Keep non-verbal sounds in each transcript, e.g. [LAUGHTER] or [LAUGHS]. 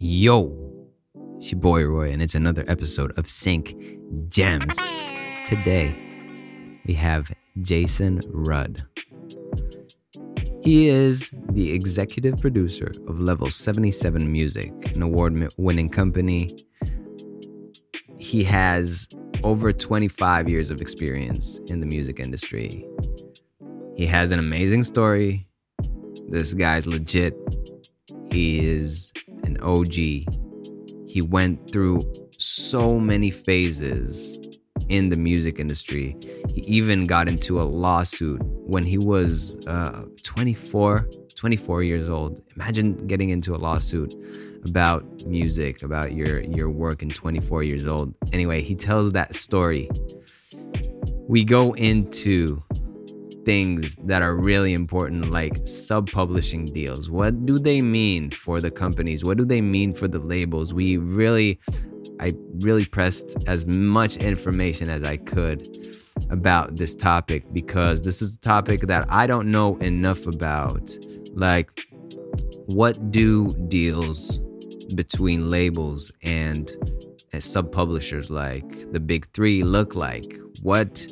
Yo, it's your boy Roy, and it's another episode of Sync Gems. Today, we have Jason Rudd. He is the executive producer of Level 77 Music, an award winning company. He has over 25 years of experience in the music industry. He has an amazing story. This guy's legit. He is OG. He went through so many phases in the music industry. He even got into a lawsuit when he was uh, 24, 24 years old. Imagine getting into a lawsuit about music, about your your work in 24 years old. Anyway, he tells that story. We go into things that are really important, like sub publishing deals. What do they mean for the companies? What do they mean for the labels? We really, I really pressed as much information as I could about this topic because this is a topic that I don't know enough about. Like, what do deals between labels and sub publishers like the big three look like? What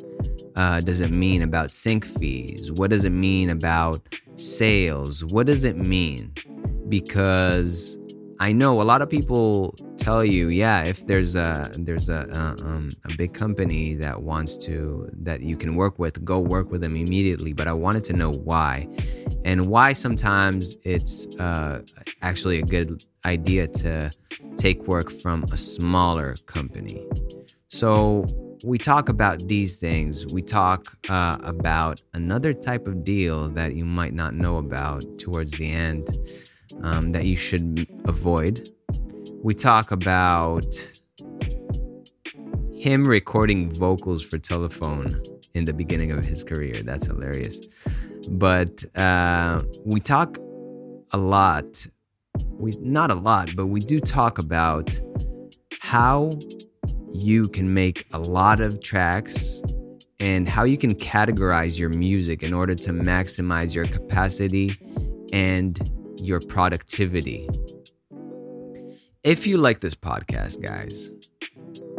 uh, does it mean about sync fees? What does it mean about sales? What does it mean? Because I know a lot of people tell you, yeah, if there's a there's a uh, um, a big company that wants to that you can work with, go work with them immediately. But I wanted to know why, and why sometimes it's uh, actually a good idea to take work from a smaller company. So we talk about these things. We talk uh, about another type of deal that you might not know about towards the end um, that you should avoid. We talk about him recording vocals for telephone in the beginning of his career. That's hilarious. But uh, we talk a lot. We not a lot, but we do talk about how you can make a lot of tracks and how you can categorize your music in order to maximize your capacity and your productivity. If you like this podcast, guys,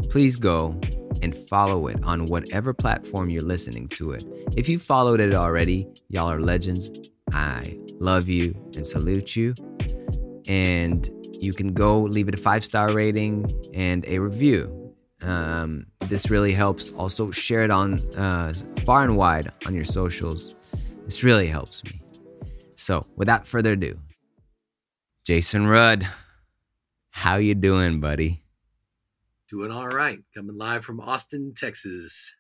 please go and follow it on whatever platform you're listening to it. If you followed it already, y'all are legends. I love you and salute you. And you can go leave it a five star rating and a review. Um, this really helps. Also, share it on uh, far and wide on your socials. This really helps me. So, without further ado, Jason Rudd, how you doing, buddy? Doing all right. Coming live from Austin, Texas.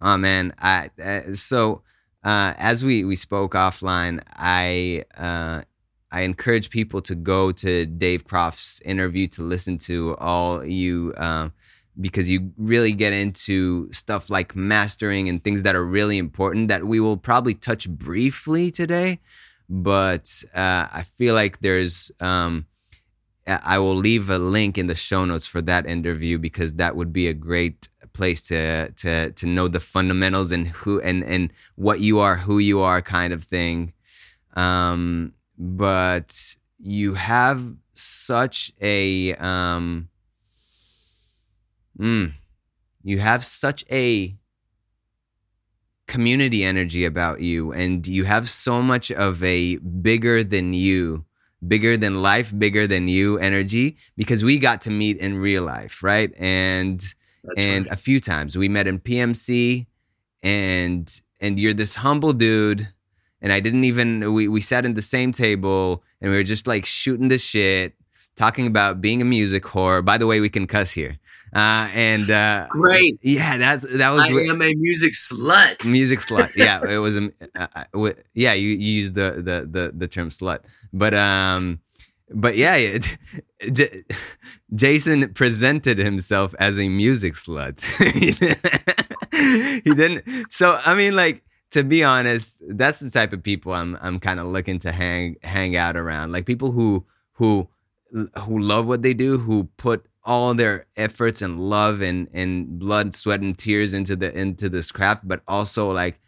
Oh man, I uh, so uh, as we we spoke offline, I uh, I encourage people to go to Dave Croft's interview to listen to all you uh, because you really get into stuff like mastering and things that are really important that we will probably touch briefly today. But uh, I feel like there's, um, I will leave a link in the show notes for that interview because that would be a great place to to to know the fundamentals and who and and what you are, who you are, kind of thing. Um, but you have such a um, Mm. You have such a community energy about you, and you have so much of a bigger than you, bigger than life, bigger than you energy because we got to meet in real life, right? And That's and right. a few times we met in PMC, and and you're this humble dude. And I didn't even we we sat in the same table and we were just like shooting the shit, talking about being a music whore. By the way, we can cuss here. Uh, and uh, great, yeah, that that was. I am a music slut. Music slut. [LAUGHS] Yeah, it was. A, uh, uh yeah, you, you use the, the the the term slut, but um, but yeah, it, J- Jason presented himself as a music slut. [LAUGHS] he didn't. So I mean, like to be honest, that's the type of people I'm I'm kind of looking to hang hang out around. Like people who who who love what they do, who put all their efforts and love and and blood, sweat, and tears into the into this craft, but also like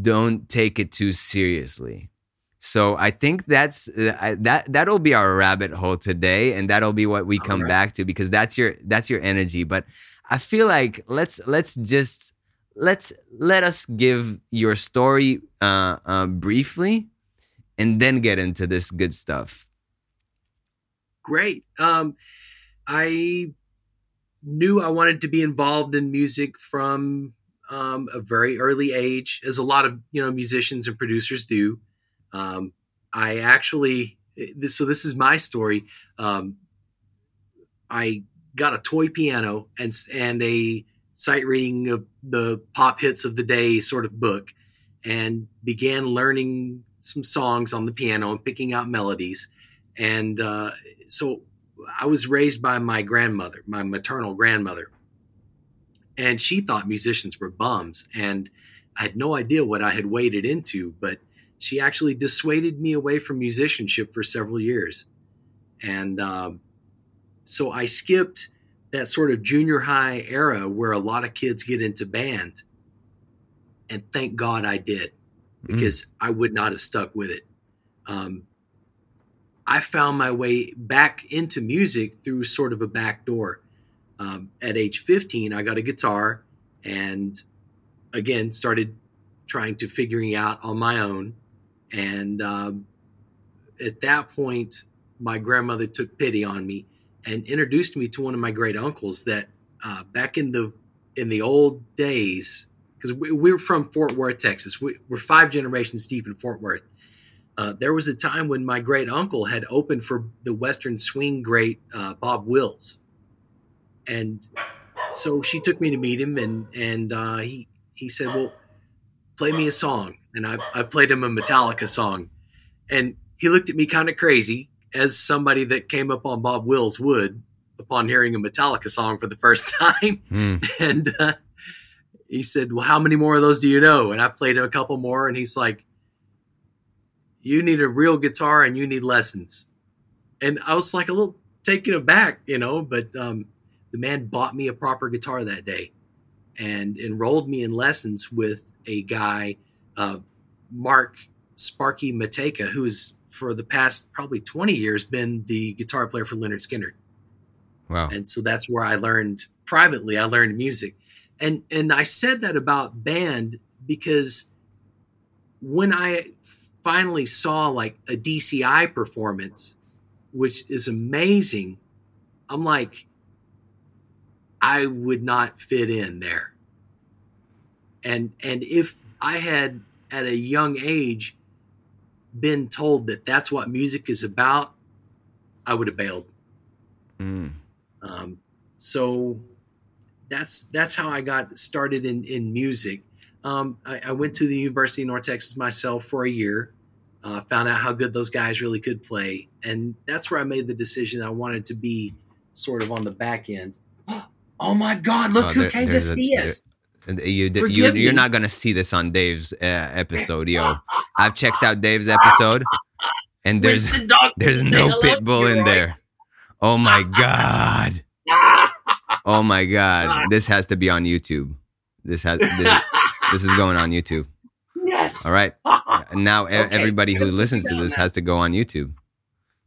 don't take it too seriously. So I think that's uh, that that'll be our rabbit hole today, and that'll be what we come right. back to because that's your that's your energy. But I feel like let's let's just let's let us give your story uh, uh, briefly, and then get into this good stuff. Great. Um, I knew I wanted to be involved in music from um, a very early age, as a lot of you know musicians and producers do. Um, I actually, this, so this is my story. Um, I got a toy piano and and a sight reading of the pop hits of the day sort of book, and began learning some songs on the piano and picking out melodies. And uh, so I was raised by my grandmother, my maternal grandmother, and she thought musicians were bums, and I had no idea what I had waded into, but she actually dissuaded me away from musicianship for several years. And um, so I skipped that sort of junior high era where a lot of kids get into band. And thank God I did mm. because mm. I would not have stuck with it. Um, I found my way back into music through sort of a back door. Um, at age 15, I got a guitar and again started trying to figuring out on my own and um, at that point, my grandmother took pity on me and introduced me to one of my great uncles that uh, back in the in the old days, because we, we're from Fort Worth, Texas. We, are five generations deep in Fort Worth. Uh, there was a time when my great uncle had opened for the Western swing great uh, Bob Wills, and so she took me to meet him, and and uh, he he said, "Well, play me a song." and I, I played him a Metallica song. And he looked at me kind of crazy as somebody that came up on Bob Wills would upon hearing a Metallica song for the first [LAUGHS] time. Mm. And uh, he said, Well, how many more of those do you know? And I played him a couple more, and he's like, You need a real guitar and you need lessons. And I was like a little taken aback, you know, but um, the man bought me a proper guitar that day and enrolled me in lessons with a guy uh, Mark Sparky Matejka, who's for the past probably 20 years been the guitar player for Lynyrd Skynyrd. Wow. And so that's where I learned privately, I learned music. And and I said that about band because when I finally saw like a DCI performance, which is amazing, I'm like, I would not fit in there. And and if I had at a young age been told that that's what music is about, I would have bailed. Mm. Um, so that's that's how I got started in in music. Um, I, I, went to the University of North Texas myself for a year. Uh, found out how good those guys really could play, and that's where I made the decision I wanted to be sort of on the back end. [GASPS] Oh my God! Look oh, who there, came to see us. You, you you're not gonna see this on Dave's uh, episode, yo. I've checked out Dave's episode, and there's [LAUGHS] there's no pitbull in there. Oh my god! [LAUGHS] Oh my god! This has to be on YouTube. This has this, [LAUGHS] this is going on YouTube. Yes. All right. [LAUGHS] Now okay. everybody who listens to this has to go on YouTube.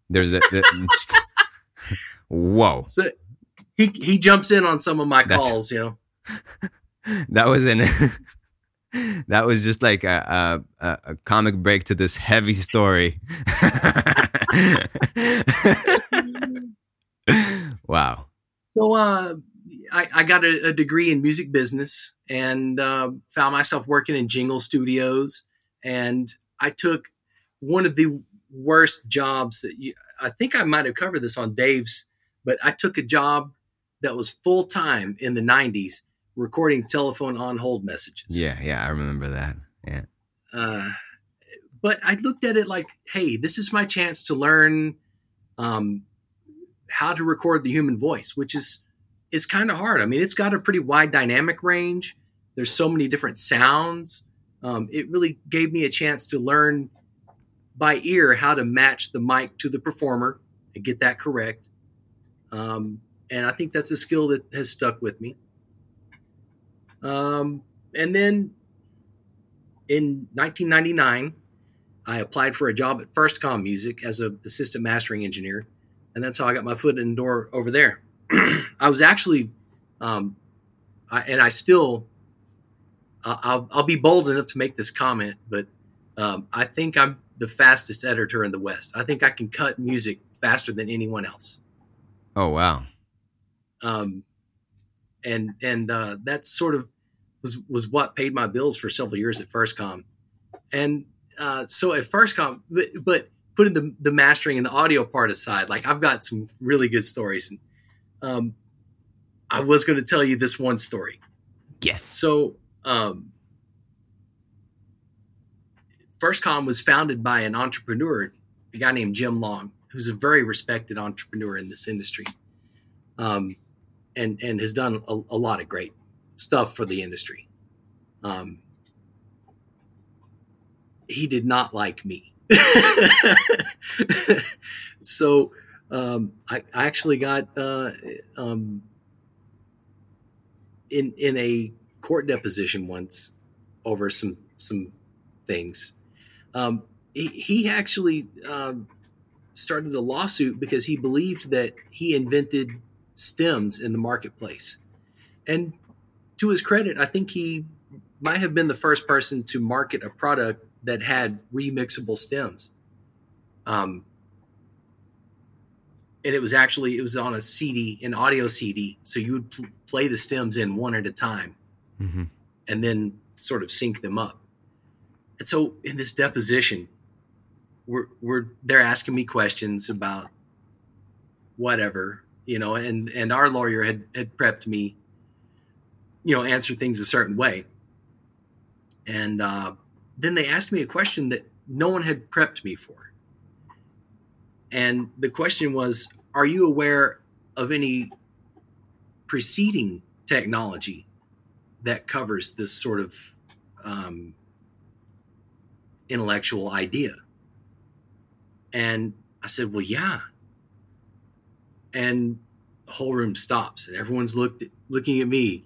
There's a. [LAUGHS] Whoa. So he he jumps in on some of my calls, you know. [LAUGHS] that was an that was just like a, a, a comic break to this heavy story. wow. So uh, I, I got a, a, degree in music business and uh, found myself working in jingle studios. And I took one of the worst jobs that you, I think I might have covered this on Dave's, but I took a job that was full time in the 90s recording telephone on hold messages. Yeah, yeah, I remember that. Yeah. Uh, but I looked at it like, hey, this is my chance to learn um, how to record the human voice, which is is kind of hard. I mean, it's got a pretty wide dynamic range. There's so many different sounds. Um, it really gave me a chance to learn by ear how to match the mic to the performer and get that correct. Um, and I think that's a skill that has stuck with me. Um, and then in 1999, I applied for a job at FirstCom Music as an assistant mastering engineer, and that's how I got my foot in the door over there. [CLEARS THROAT] I was actually, um, I, and I still, uh, I'll, I'll be bold enough to make this comment, but um, I think I'm the fastest editor in the West. I think I can cut music faster than anyone else. Oh wow! Um, and and uh, that sort of was was what paid my bills for several years at FirstCom, and uh, so at FirstCom, but, but putting the the mastering and the audio part aside, like I've got some really good stories, and um, I was going to tell you this one story. Yes. So um, FirstCom was founded by an entrepreneur, a guy named Jim Long, who's a very respected entrepreneur in this industry, um, and and has done a, a, lot of great stuff for the industry. Um, he did not like me, [LAUGHS] so um, I, I, actually got uh, um, in in a court deposition once over some some things um, he, he, actually um, started a lawsuit because he believed that he invented stems in the marketplace. And to his credit, I think he might have been the first person to market a product that had remixable stems. Um, and it was actually it was on a CD, an audio CD, so you would pl- play the stems in one at a time, mm-hmm. and then sort of sync them up. And so in this deposition, we're, we're they're asking me questions about whatever, you know, and, and our lawyer had, had prepped me, you know, answer things a certain way. And uh, then they asked me a question that no one had prepped me for. And the question was, are you aware of any preceding technology that covers this sort of um, intellectual idea. And I said, Well, yeah. And the whole room stops and everyone's looked looking at me.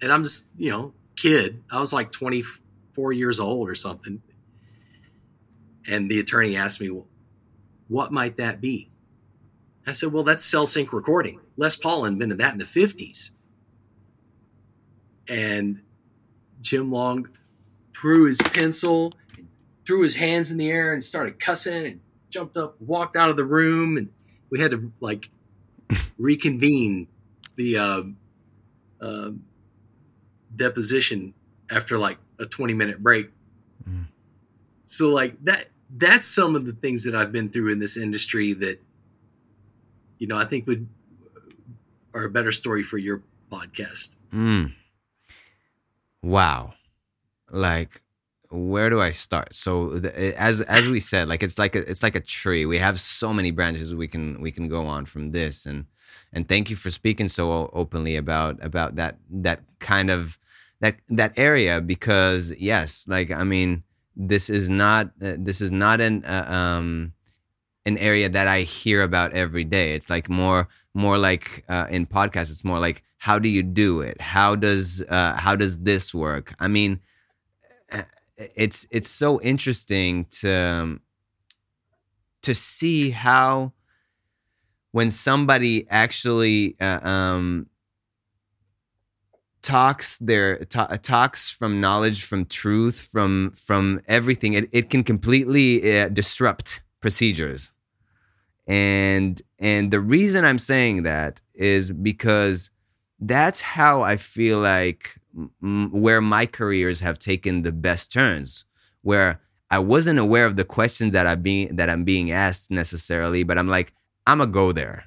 And I'm just, you know, kid. I was like 24 years old or something. And the attorney asked me, well, what might that be? I said, well, that's Sel-Sync recording. Les Paul invented that in the 50s. And Jim Long threw his pencil threw his hands in the air and started cussing and jumped up, walked out of the room, and we had to like [LAUGHS] reconvene the uh, uh, deposition after like a 20 minute break. Mm. So like that that's some of the things that I've been through in this industry that you know I think would are a better story for your podcast. Mm. Wow. Like where do I start? So the, as as we said, like it's like a, it's like a tree. We have so many branches we can we can go on from this, and and thank you for speaking so openly about about that that kind of that that area because yes, like I mean, this is not uh, this is not an uh, um an area that I hear about every day. It's like more more like uh, in podcasts. It's more like how do you do it? How does uh, how does this work? I mean it's it's so interesting to um, to see how when somebody actually uh, um, talks their talks from knowledge from truth from from everything it, it can completely uh, disrupt procedures and and the reason i'm saying that is because that's how i feel like m- where my careers have taken the best turns, where I wasn't aware of the questions that I being that I'm being asked necessarily, but I'm like, I'm a go there.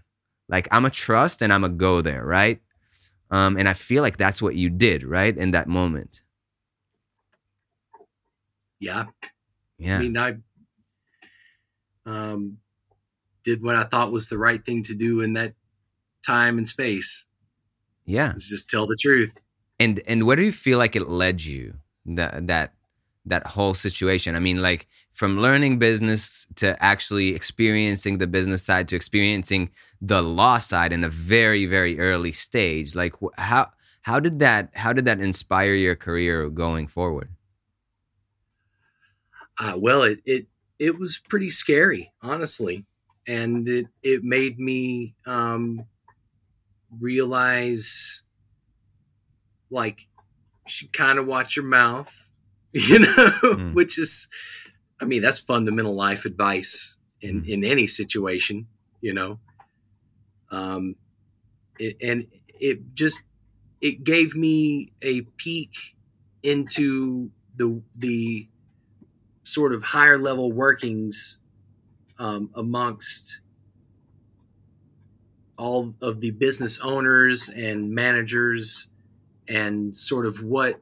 Like I'm a trust and I'm a go there, right? Um, and I feel like that's what you did, right, in that moment. Yeah. Yeah. I mean, I um, did what I thought was the right thing to do in that time and space. Yeah. Just tell the truth and and where do you feel like it led you that that that whole situation i mean like from learning business to actually experiencing the business side to experiencing the law side in a very very early stage like how how did that how did that inspire your career going forward uh, well it, it it was pretty scary, honestly, and it it made me um, realize like you should kind of watch your mouth, [LAUGHS] you know, mm. which is, I mean, that's fundamental life advice in mm. in any situation, you know. Um, it, and it just it gave me a peek into the the sort of higher level workings um, amongst all of the business owners and managers and sort of what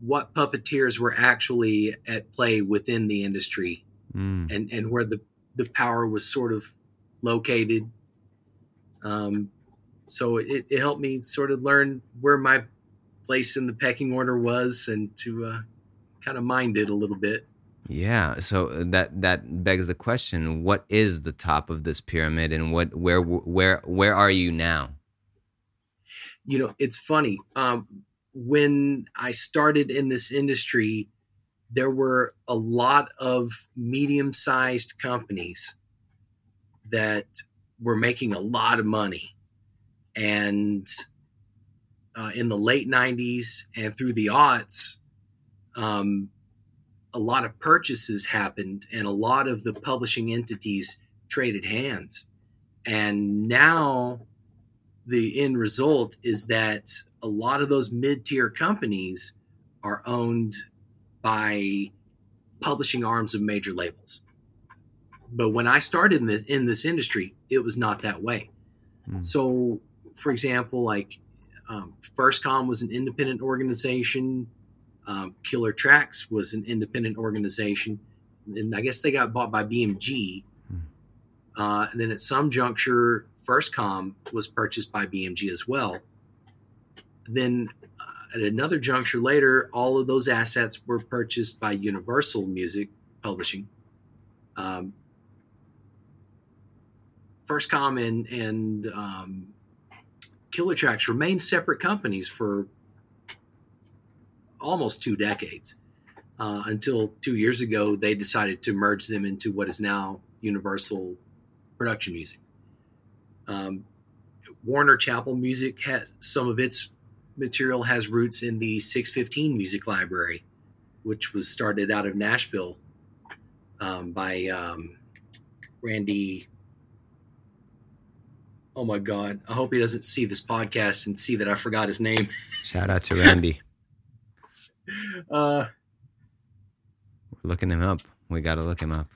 what puppeteers were actually at play within the industry mm. and and where the the power was sort of located um, so it, it helped me sort of learn where my place in the pecking order was and to uh, kind of mind it a little bit yeah, so uh, that that begs the question: What is the top of this pyramid, and what where where where are you now? You know, it's funny. Um, when I started in this industry, there were a lot of medium-sized companies that were making a lot of money, and uh, in the late '90s and through the aughts. Um, a lot of purchases happened and a lot of the publishing entities traded hands. And now the end result is that a lot of those mid tier companies are owned by publishing arms of major labels. But when I started in this, in this industry, it was not that way. Mm. So, for example, like um, FirstCom was an independent organization um, Killer Tracks was an independent organization, and I guess they got bought by BMG. Hmm. Uh, and then at some juncture, FirstCom was purchased by BMG as well. Then uh, at another juncture later, all of those assets were purchased by Universal Music Publishing. Um, FirstCom and and um, Killer Tracks remained separate companies for almost two decades. Uh, until two years ago, they decided to merge them into what is now Universal Production Music. Um, Warner Chappell Music had some of its material has roots in the 615 Music Library, which was started out of Nashville um, by um, Randy. Oh my God! I hope he doesn't see this podcast and see that I forgot his name. Shout out to Randy. [LAUGHS] [LAUGHS] Uh, We're looking him up. We got to look him up.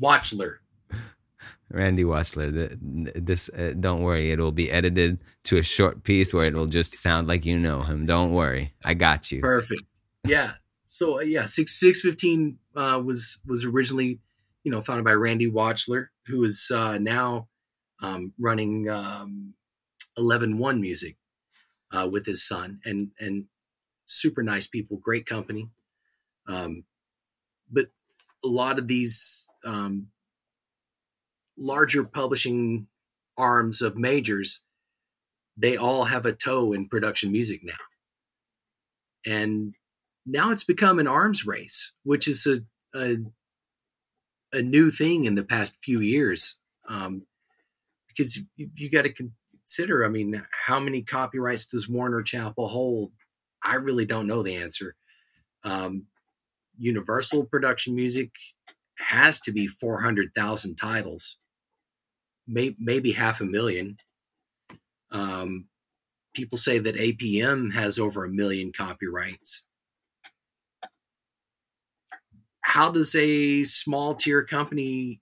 Wachtler. [LAUGHS] Randy Wachtler. This, uh, don't worry, it will be edited to a short piece where it will just sound like you know him. Don't worry, I got you. Perfect. Yeah. So uh, yeah, six six fifteen uh, was was originally, you know, founded by Randy Wachtler, who is uh, now um, running um, Eleven One Music, uh, with his son, and and super nice people, great company. Um, but a lot of these um, larger publishing arms of majors, they all have a toe in production music now, and now it's become an arms race, which is a a, a new thing in the past few years. Um, because you, you got to consider. I mean, how many copyrights does Warner Chappell hold? I really don't know the answer. Um, Universal Production Music has to be 400,000 titles, may, maybe half a million. Um, people say that APM has over a million copyrights. How does a small tier company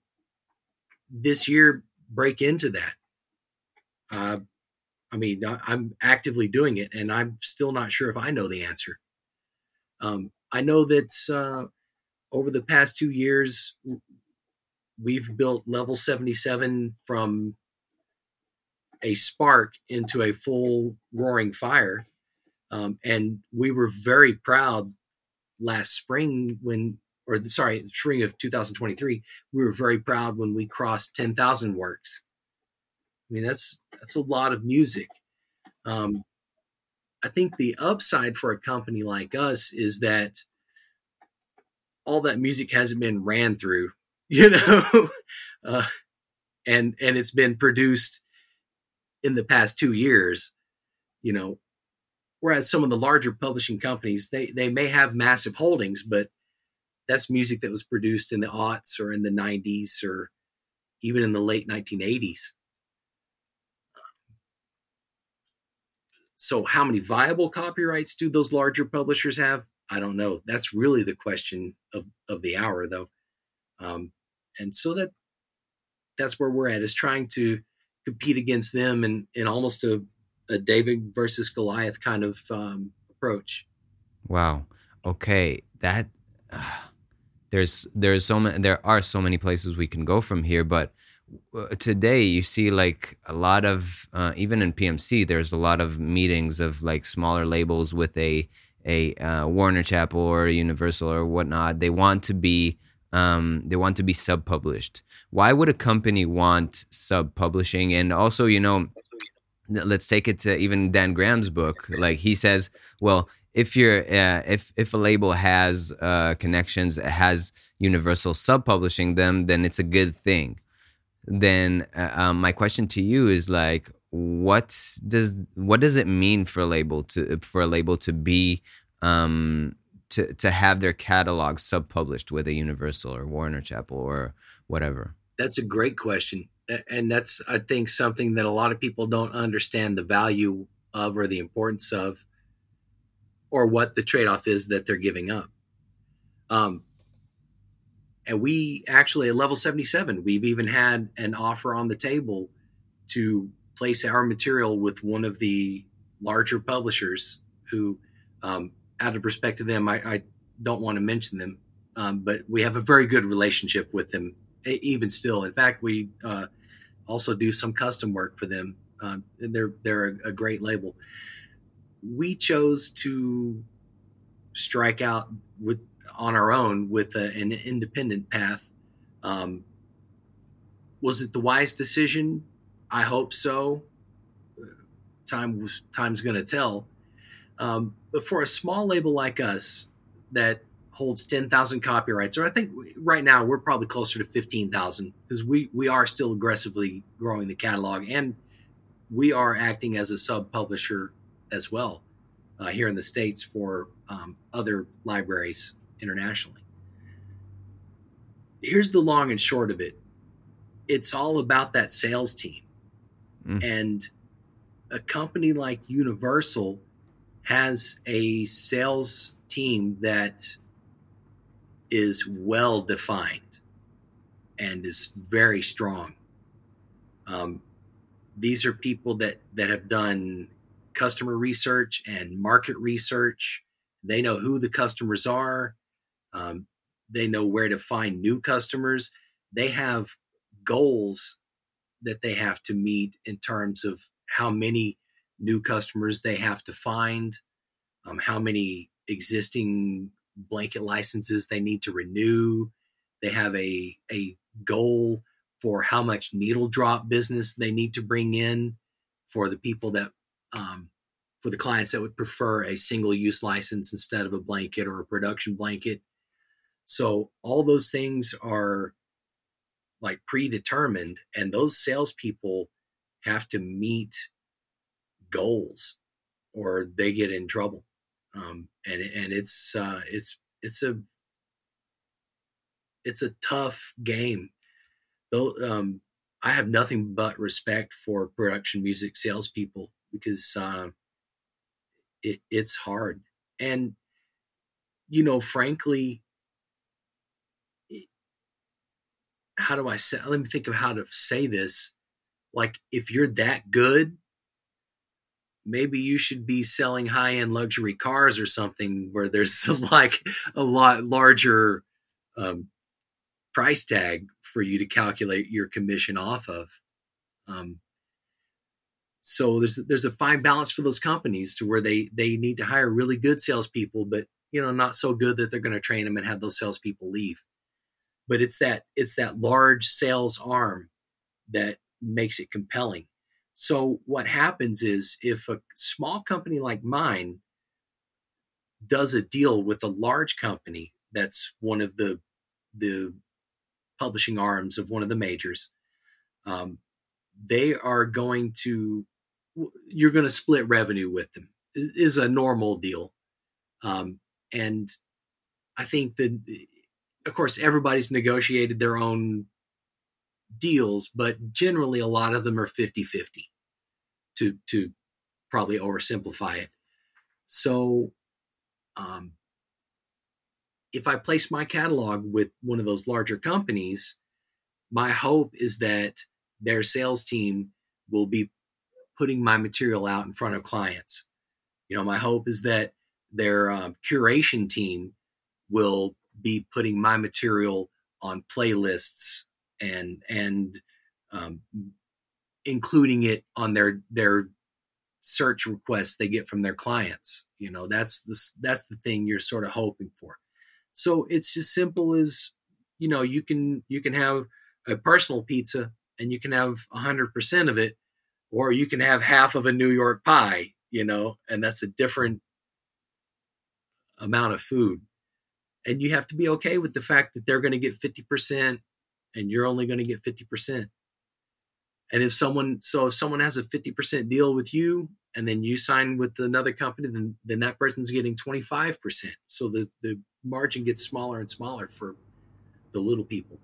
this year break into that? Uh, I mean, I'm actively doing it, and I'm still not sure if I know the answer. Um, I know that uh, over the past two years, we've built level 77 from a spark into a full roaring fire. Um, and we were very proud last spring when, or sorry, spring of 2023, we were very proud when we crossed 10,000 works. I mean, that's that's a lot of music. Um, I think the upside for a company like us is that all that music hasn't been ran through, [LAUGHS] you know, uh, and and it's been produced in the past two years, you know. Whereas some of the larger publishing companies, they they may have massive holdings, but that's music that was produced in the aughts or in the 90s or even in the late 1980s. So, how many viable copyrights do those larger publishers have? I don't know. That's really the question of, of the hour, though. Um, and so that that's where we're at is trying to compete against them in, in almost a, a David versus Goliath kind of um, approach. Wow. Okay. That uh, [SIGHS] there's there's so many there are so many places we can go from here, but today you see like a lot of uh, even in PMC there's a lot of meetings of like smaller labels with a a uh, Warner Chappell or Universal or whatnot. They want to be um, they want to be sub published. Why would a company want sub publishing? And also, you know, let's take it to even Dan Graham's book. Like he says, well, if you're uh, if if a label has uh, connections has Universal sub publishing them, then it's a good thing then uh, um, my question to you is like what does what does it mean for a label to for a label to be um, to to have their catalog sub published with a Universal or Warner Chappell or whatever? That's a great question, and that's I think something that a lot of people don't understand the value of or the importance of, or what the trade off is that they're giving up. Um, and we actually, at level 77, we've even had an offer on the table to place our material with one of the larger publishers who, um, out of respect to them, I, I don't want to mention them, um, but we have a very good relationship with them, even still. In fact, we uh, also do some custom work for them. Um, they're they're a, a great label. We chose to strike out with on our own with a, an independent path. Um, was it the wise decision? I hope so. Time time's going to tell. Um, but for a small label like us that holds 10,000 copyrights, or I think right now we're probably closer to 15,000 because we, we are still aggressively growing the catalog and we are acting as a sub publisher as well uh, here in the States for um, other libraries internationally. Here's the long and short of it it's all about that sales team. Mm. And a company like Universal has a sales team that is well defined and is very strong. Um, these are people that that have done customer research and market research. They know who the customers are. Um, they know where to find new customers. They have goals that they have to meet in terms of how many new customers they have to find, um, how many existing blanket licenses they need to renew. They have a, a goal for how much needle drop business they need to bring in for the people that um, for the clients that would prefer a single use license instead of a blanket or a production blanket so all those things are like predetermined, and those salespeople have to meet goals, or they get in trouble. Um, and and it's uh, it's it's a it's a tough game. Though um, I have nothing but respect for production music salespeople because uh, it, it's hard. And you know, frankly, how do I say? Let me think of how to say this. Like, if you're that good, maybe you should be selling high end luxury cars or something where there's [LAUGHS] like a lot larger um, price tag for you to calculate your commission off of. Um, so there's there's a fine balance for those companies to where they they need to hire really good salespeople, but you know not so good that they're going to train them and have those salespeople leave but it's that it's that large sales arm that makes it compelling so what happens is if a small company like mine does a deal with a large company that's one of the the publishing arms of one of the majors. Um, they are going to you're going to split revenue with them is a normal deal um, and i think that of course everybody's negotiated their own deals but generally a lot of them are 50-50 to to probably oversimplify it so um, if i place my catalog with one of those larger companies my hope is that their sales team will be putting my material out in front of clients. You know, my hope is that their um, curation team will be putting my material on playlists and and um, including it on their their search requests they get from their clients. You know, that's the that's the thing you're sort of hoping for. So it's just simple as you know you can you can have a personal pizza and you can have 100% of it or you can have half of a New York pie, you know, and that's a different amount of food. And you have to be okay with the fact that they're going to get 50% and you're only going to get 50%. And if someone, so if someone has a 50% deal with you and then you sign with another company, then, then that person's getting 25%. So the, the margin gets smaller and smaller for the little people.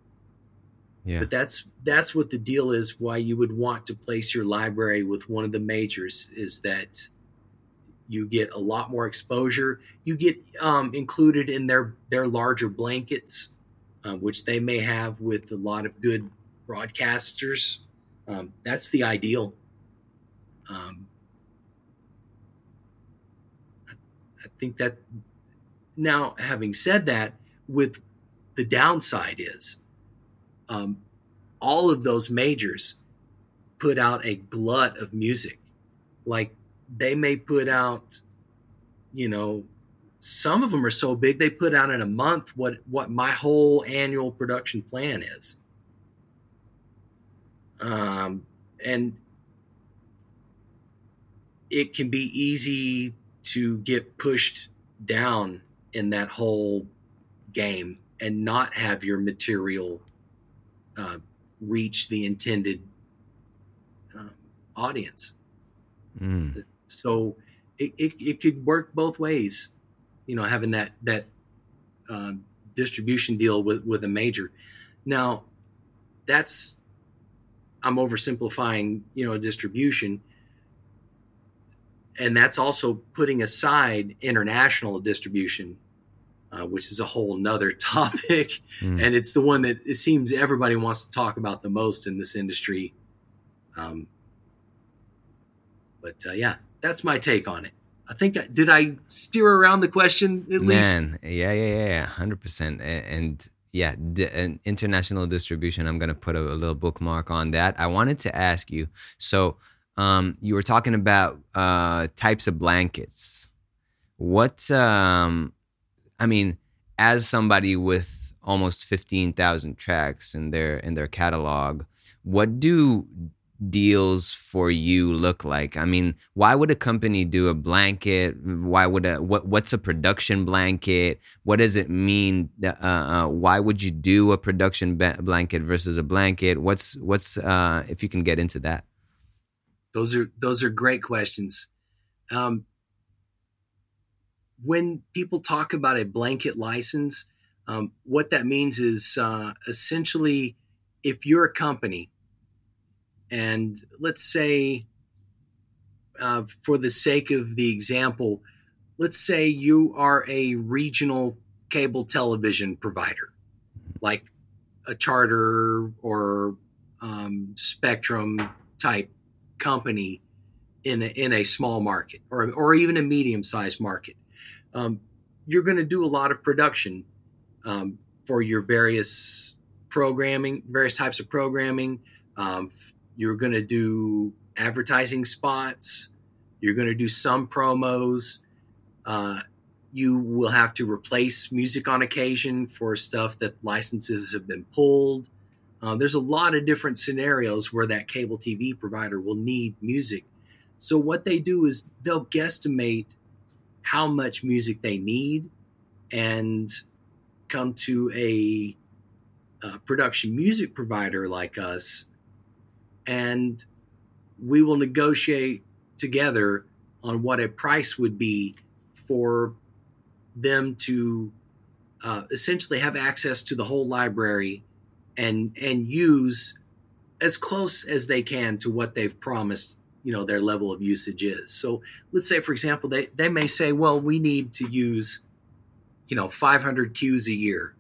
Yeah. But that's that's what the deal is. Why you would want to place your library with one of the majors is that you get a lot more exposure. You get um, included in their their larger blankets, uh, which they may have with a lot of good broadcasters. Um, that's the ideal. Um, I, I think that now, having said that, with the downside is um, all of those majors put out a glut of music. Like they may put out, you know, some of them are so big they put out in a month what what my whole annual production plan is. Um, and it can be easy to get pushed down in that whole game and not have your material uh, reach the intended um, audience. Mm. So it, it, it, could work both ways, you know, having that that uh, distribution deal with with a major. Now, that's I'm oversimplifying, you know, a distribution, and that's also putting aside international distribution uh, which is a whole nother [LAUGHS] topic. Mm. And it's the one that it seems everybody wants to talk about the most in this industry. Um, but uh, yeah, that's my take on it. I think did I steer around the question at Man, least? Yeah, yeah, yeah, hundred percent. And yeah, d- an international distribution. I'm gonna put a, a, little bookmark on that. I wanted to ask you. So, um, you were talking about uh, types of blankets. What um, I mean, as somebody with almost 15,000 tracks in their in their catalog, what do deals for you look like? I mean, why would a company do a blanket? Why would a what what's a production blanket? What does it mean? Uh, uh, why would you do a production ba- blanket versus a blanket? What's what's uh, if you can get into that? Those are those are great questions. Um, when people talk about a blanket license, um, what that means is uh, essentially if you're a company, and let's say, uh, for the sake of the example, let's say you are a regional cable television provider, like a charter or um, spectrum type company in a, in a small market or, or even a medium sized market um, you're going to do a lot of production um, for your various programming, various types of programming. Um, you're going to do advertising spots. You're going to do some promos. Uh, you will have to replace music on occasion for stuff that licenses have been pulled. Uh, there's a lot of different scenarios where that cable TV provider will need music. So, what they do is they'll guesstimate how much music they need and come to a, a production music provider like us and we will negotiate together on what a price would be for them to uh, essentially have access to the whole library and and use as close as they can to what they've promised you know their level of usage is. So let's say for example they, they may say well we need to use you know 500 cues a year.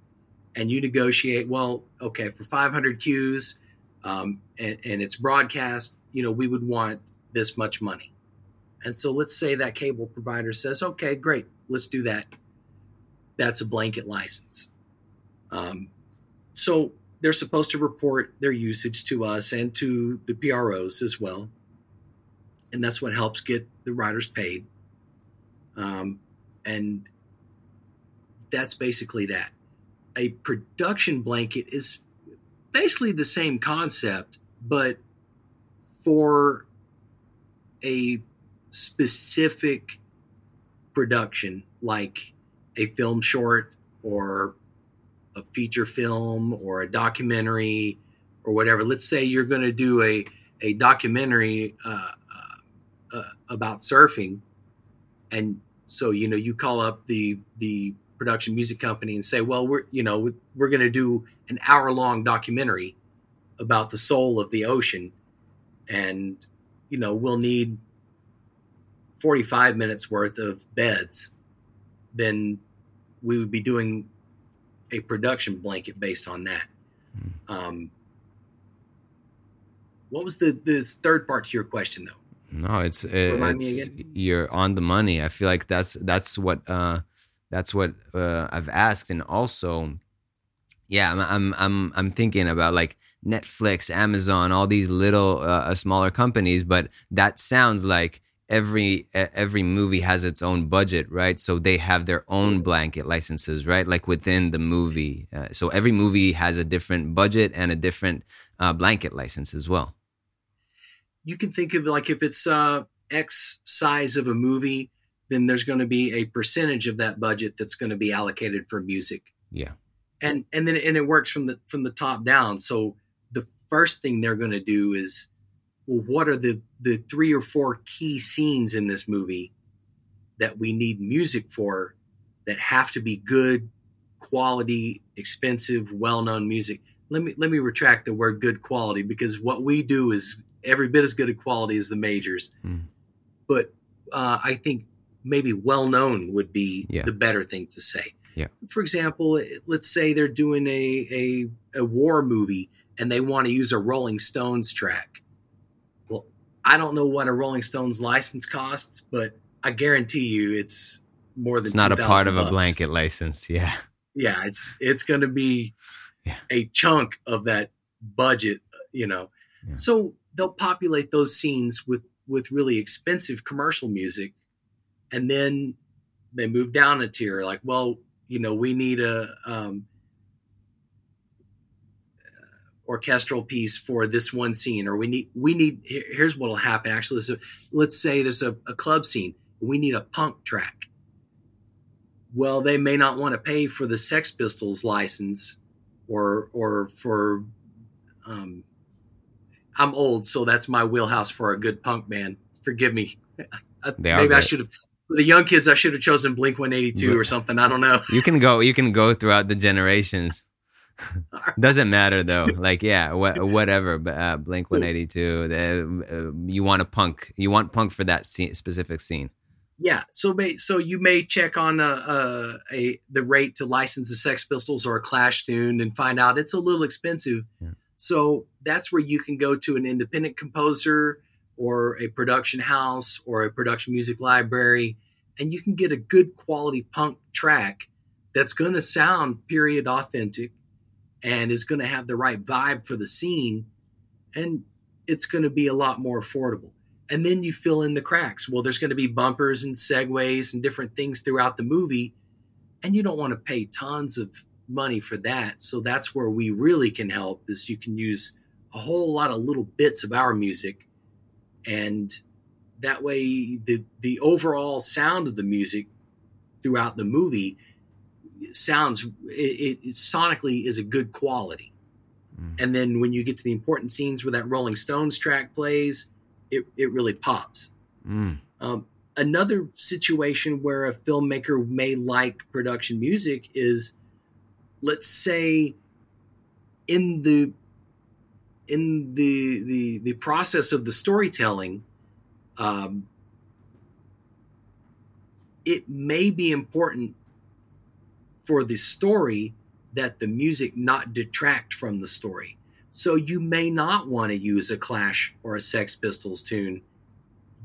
And you negotiate well okay for 500 cues um, and, and it's broadcast you know we would want this much money. And so let's say that cable provider says okay great let's do that. That's a blanket license. Um, so they're supposed to report their usage to us and to the pros as well. And that's what helps get the writers paid. Um, and that's basically that. A production blanket is basically the same concept, but for a specific production, like a film short or a feature film or a documentary or whatever. Let's say you're going to do a, a documentary uh, uh, uh, about surfing, and so you know you call up the the production music company and say, well, we're you know we're going to do an hour long documentary about the soul of the ocean, and you know we'll need 45 minutes worth of beds, then we would be doing a production blanket based on that. Hmm. Um, what was the this third part to your question though? No, it's it's you're on the money. I feel like that's that's what uh that's what uh, I've asked, and also, yeah, I'm I'm I'm, I'm thinking about like Netflix, Amazon, all these little uh, uh smaller companies, but that sounds like every every movie has its own budget right? So they have their own blanket licenses right? Like within the movie uh, so every movie has a different budget and a different uh, blanket license as well. You can think of like if it's uh x size of a movie then there's going to be a percentage of that budget that's going to be allocated for music. Yeah. And and then and it works from the from the top down. So the first thing they're going to do is well what are the the three or four key scenes in this movie that we need music for that have to be good quality expensive well-known music let me let me retract the word good quality because what we do is every bit as good a quality as the majors mm. but uh, i think maybe well known would be yeah. the better thing to say. Yeah. For example, let's say they're doing a, a, a war movie and they want to use a Rolling Stones track. Well, I don't know what a Rolling Stones license costs, but I guarantee you it's more than it's not a part of bucks. a blanket license. Yeah. Yeah, it's it's going to be yeah. a chunk of that budget, you know. Yeah. So they'll populate those scenes with with really expensive commercial music and then they move down a tier like well you know we need a um, orchestral piece for this one scene or we need we need here's what'll happen actually so let's say there's a, a club scene we need a punk track. Well they may not want to pay for the sex pistols license or or for um, i'm old so that's my wheelhouse for a good punk band. Forgive me. [LAUGHS] Maybe i should have for the young kids, I should have chosen Blink 182 or something. I don't know. You can go. You can go throughout the generations. [LAUGHS] Doesn't matter though. Like yeah, wh- whatever. But uh, Blink 182. The, uh, you want a punk. You want punk for that scene, specific scene. Yeah. So may, so you may check on a, uh, a, uh, a the rate to license the Sex Pistols or a Clash tune and find out it's a little expensive. Yeah. So that's where you can go to an independent composer or a production house or a production music library, and you can get a good quality punk track that's going to sound period authentic and is going to have the right vibe for the scene, and it's going to be a lot more affordable. And then you fill in the cracks. Well, there's going to be bumpers and segues and different things throughout the movie, and you don't want to pay tons of money for that. So that's where we really can help is you can use a whole lot of little bits of our music and that way the the overall sound of the music throughout the movie sounds it, it, sonically is a good quality. Mm. And then when you get to the important scenes where that Rolling Stones track plays, it, it really pops. Mm. Um, another situation where a filmmaker may like production music is, let's say, in the in the the the process of the storytelling, um, it may be important for the story that the music not detract from the story. So you may not want to use a Clash or a Sex Pistols tune.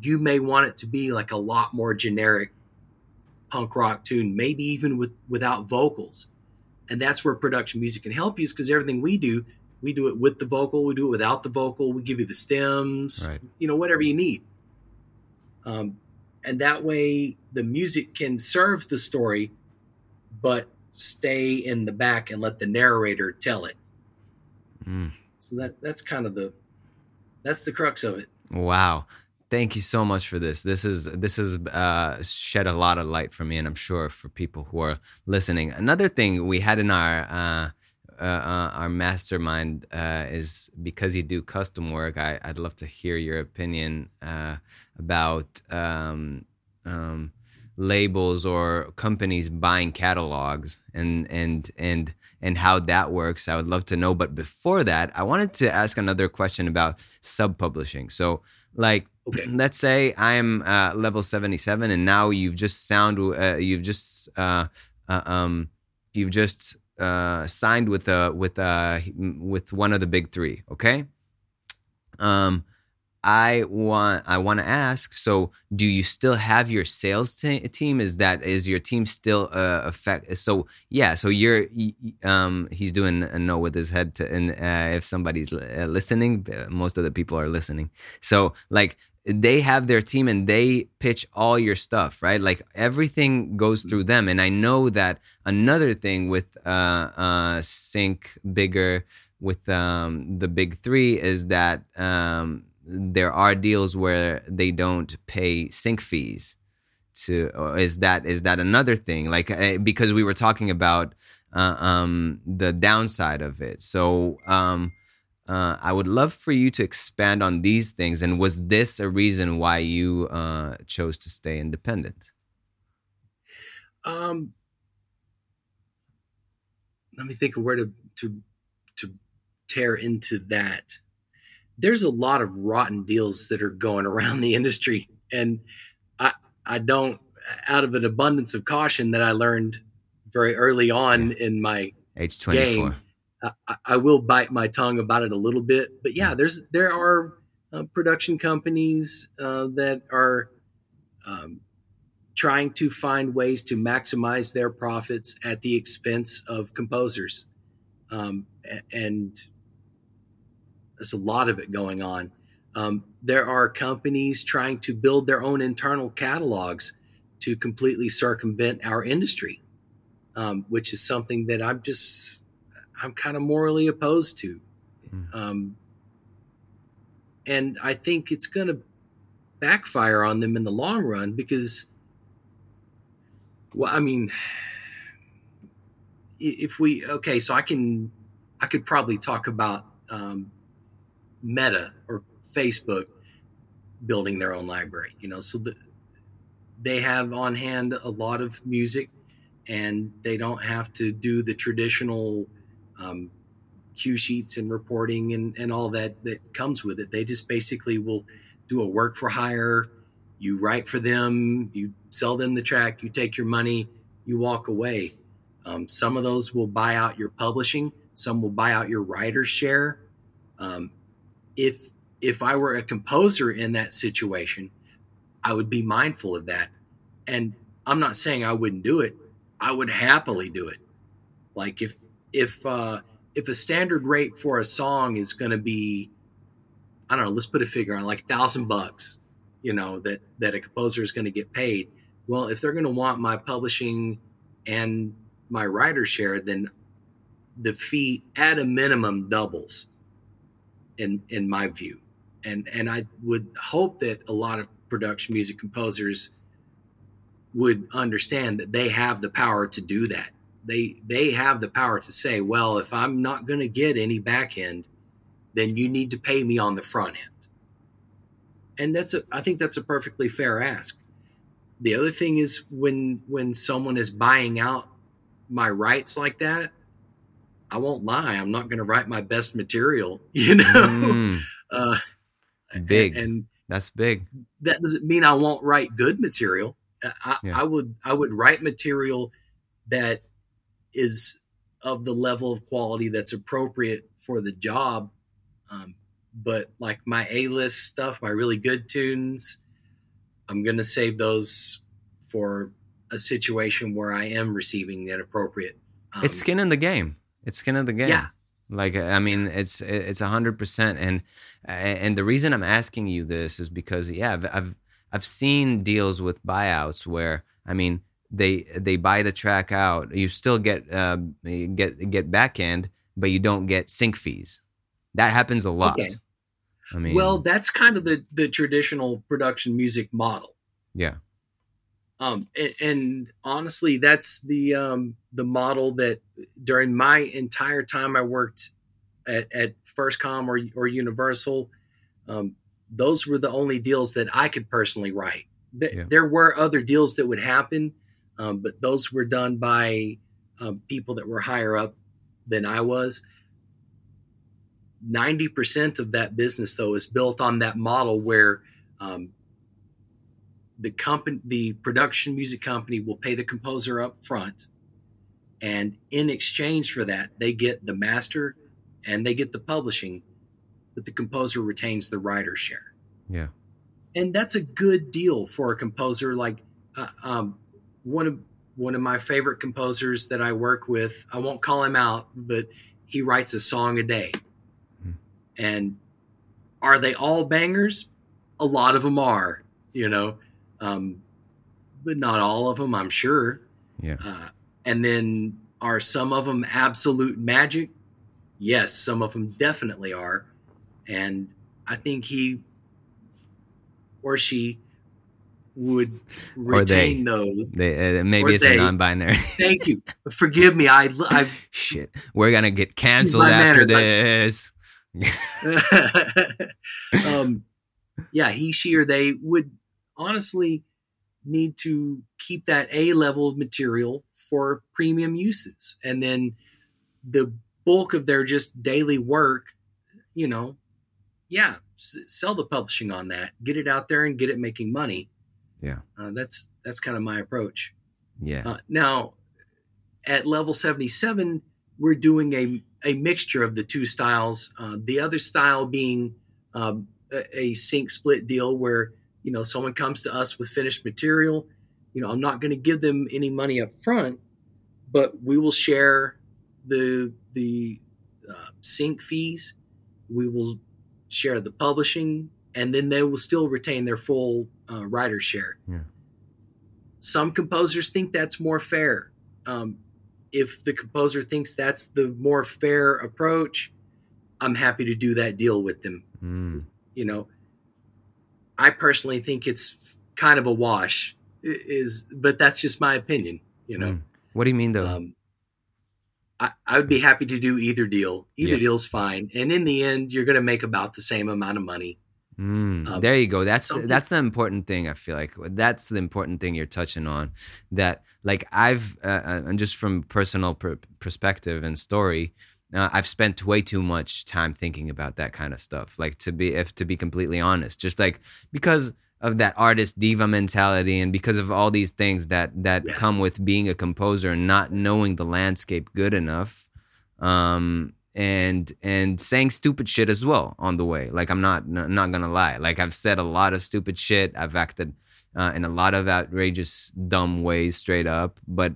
You may want it to be like a lot more generic punk rock tune, maybe even with without vocals. And that's where production music can help you, because everything we do, we do it with the vocal, we do it without the vocal, we give you the stems, right. you know, whatever you need. Um, and that way the music can serve the story but stay in the back and let the narrator tell it. Mm. So that that's kind of the that's the crux of it. Wow. Thank you so much for this. This is this has uh, shed a lot of light for me, and I'm sure for people who are listening. Another thing we had in our uh, uh, uh our mastermind uh, is because you do custom work. I, would love to hear your opinion uh, about um, um, labels or companies buying catalogs and and and and how that works i would love to know but before that i wanted to ask another question about sub publishing so like okay. let's say i'm uh, level 77 and now you've just sound uh, you've just uh, uh um you've just uh, signed with a with a with one of the big three okay um I want I want to ask. So, do you still have your sales t- team? Is that is your team still uh, effect? So, yeah. So you're um he's doing a no with his head. To, and uh, if somebody's uh, listening, most of the people are listening. So, like they have their team and they pitch all your stuff, right? Like everything goes through them. And I know that another thing with uh, uh, Sync Bigger with um, the big three is that um, there are deals where they don't pay sync fees to is that is that another thing like eh, because we were talking about uh, um, the downside of it so um, uh, i would love for you to expand on these things and was this a reason why you uh, chose to stay independent um let me think of where to to to tear into that there's a lot of rotten deals that are going around the industry. And I, I don't, out of an abundance of caution that I learned very early on yeah. in my age 24. Game, I, I, will bite my tongue about it a little bit, but yeah, there's, there are uh, production companies uh, that are um, trying to find ways to maximize their profits at the expense of composers. Um, and there's a lot of it going on. Um, there are companies trying to build their own internal catalogs to completely circumvent our industry, um, which is something that I'm just I'm kind of morally opposed to. Mm. Um, and I think it's going to backfire on them in the long run because, well, I mean, if we okay, so I can I could probably talk about um, Meta or Facebook building their own library. You know, so the, they have on hand a lot of music, and they don't have to do the traditional um, cue sheets and reporting and, and all that that comes with it. They just basically will do a work for hire. You write for them, you sell them the track, you take your money, you walk away. Um, some of those will buy out your publishing, some will buy out your writer's share. Um, if if I were a composer in that situation, I would be mindful of that. And I'm not saying I wouldn't do it. I would happily do it. Like if if uh, if a standard rate for a song is going to be, I don't know, let's put a figure on like thousand bucks, you know that that a composer is going to get paid. Well, if they're going to want my publishing and my writer share, then the fee at a minimum doubles in in my view, and and I would hope that a lot of production music composers would understand that they have the power to do that. They they have the power to say, well, if I'm not going to get any back end, then you need to pay me on the front end. And that's a I think that's a perfectly fair ask. The other thing is when when someone is buying out my rights like that, I won't lie, I'm not going to write my best material, [LAUGHS] you know. Mm, [LAUGHS] uh, big and, and, that's big. That doesn't mean I won't write good material. I, yeah. I would I would write material that is of the level of quality that's appropriate for the job. Um, but like my A list stuff, my really good tunes, I'm going to save those for a situation where I am receiving that appropriate. Um, it's skin in the game. It's skin in the game. Yeah. Like I mean, it's it's a hundred percent, and and the reason I'm asking you this is because yeah, I've, I've I've seen deals with buyouts where I mean they they buy the track out. You still get uh, get get back end, but you don't get sync fees. That happens a lot. Okay. I mean, well, that's kind of the the traditional production music model. Yeah. Um, and, and honestly, that's the um, the model that during my entire time I worked at, at FirstCom or or Universal, um, those were the only deals that I could personally write. Yeah. There were other deals that would happen, um, but those were done by um, people that were higher up than I was. 90% of that business, though, is built on that model where um, the company, the production music company will pay the composer up front. And in exchange for that, they get the master and they get the publishing but the composer retains the writer's share. Yeah. And that's a good deal for a composer. Like uh, um, one of one of my favorite composers that I work with, I won't call him out, but he writes a song a day. Mm-hmm. And are they all bangers? A lot of them are, you know, um, but not all of them, I'm sure. Yeah. Uh, and then are some of them absolute magic? Yes, some of them definitely are and I think he or she would retain they, those. They, uh, maybe it's they. a non-binary. [LAUGHS] Thank you. Forgive me. I, I [LAUGHS] shit. We're gonna get canceled after manners. this. [LAUGHS] um, yeah, he, she, or they would honestly need to keep that A level of material for premium uses, and then the bulk of their just daily work, you know, yeah, s- sell the publishing on that, get it out there and get it making money. Yeah. Uh, that's, that's kind of my approach. Yeah. Uh, now at level 77, we're doing a, a mixture of the two styles. Uh, the other style being um, a, a sync split deal where, you know, someone comes to us with finished material. You know, I'm not going to give them any money up front, but we will share the the uh, sync fees. We will share the publishing, and then they will still retain their full uh, writer share. Yeah. Some composers think that's more fair. Um, if the composer thinks that's the more fair approach, I'm happy to do that deal with them. Mm. You know, I personally think it's kind of a wash. Is but that's just my opinion. You know. Mm. What do you mean though? Um, I, I would be happy to do either deal. Either yeah. deal's fine, and in the end, you're going to make about the same amount of money. Mm, um, there you go. That's something. that's the important thing. I feel like that's the important thing you're touching on. That like I've uh, uh and just from personal per- perspective and story, uh, I've spent way too much time thinking about that kind of stuff. Like to be if to be completely honest, just like because of that artist diva mentality and because of all these things that that yeah. come with being a composer and not knowing the landscape good enough um and and saying stupid shit as well on the way. Like i'm not n- not gonna lie. Like i've said a lot of stupid shit. I've acted uh, in a lot of outrageous dumb ways straight up but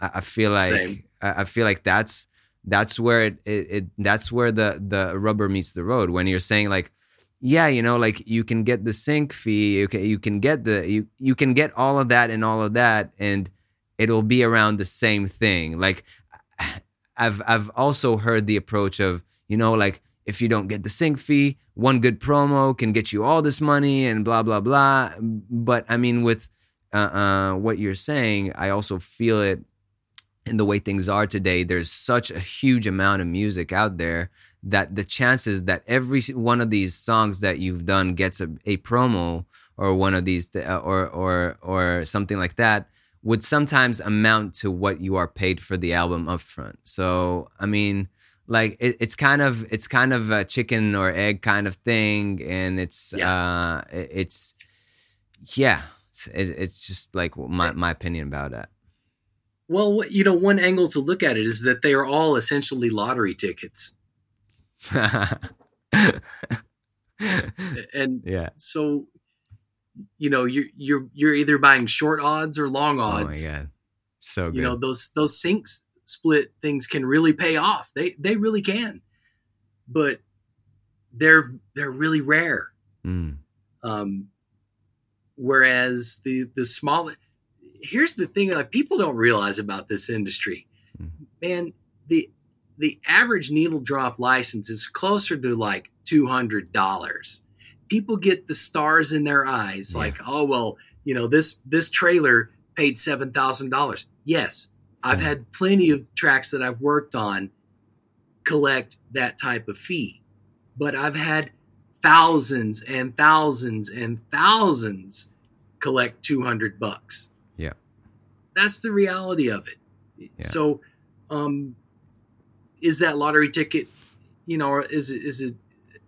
i, I feel like I, I, feel like that's that's where it, it, it that's where the the rubber meets the road. When you're saying like yeah, you know, like you can get the sync fee, okay, you can get the you you can get all of that and all of that, and it'll be around the same thing. Like I've I've also heard the approach of, you know, like if you don't get the sync fee, one good promo can get you all this money and blah blah blah. But I mean, with uh, uh, what you're saying, I also feel it. in the way things are today, there's such a huge amount of music out there that the chances that every one of these songs that you've done gets a, a promo or one of these uh, or or or something like that would sometimes amount to what you are paid for the album upfront. So I mean, like it, it's kind of it's kind of a chicken or egg kind of thing, and it's yeah. uh it's yeah, it's, it's just like my my opinion about that. Well, you know, one angle to look at it is that they are all essentially lottery tickets. [LAUGHS] and yeah, so you know, you're you're you're either buying short odds or long odds. Oh my god, so good. You know those those syncs split things can really pay off. They they really can, but they're they're really rare. Mm. Um, whereas the the small here's the thing like people don't realize about this industry mm. man the the average needle drop license is closer to like $200 people get the stars in their eyes yeah. like oh well you know this this trailer paid $7000 yes i've had plenty of tracks that i've worked on collect that type of fee but i've had thousands and thousands and thousands collect 200 bucks. Yeah. That's the reality of it. Yeah. so um is that lottery ticket you know is it is it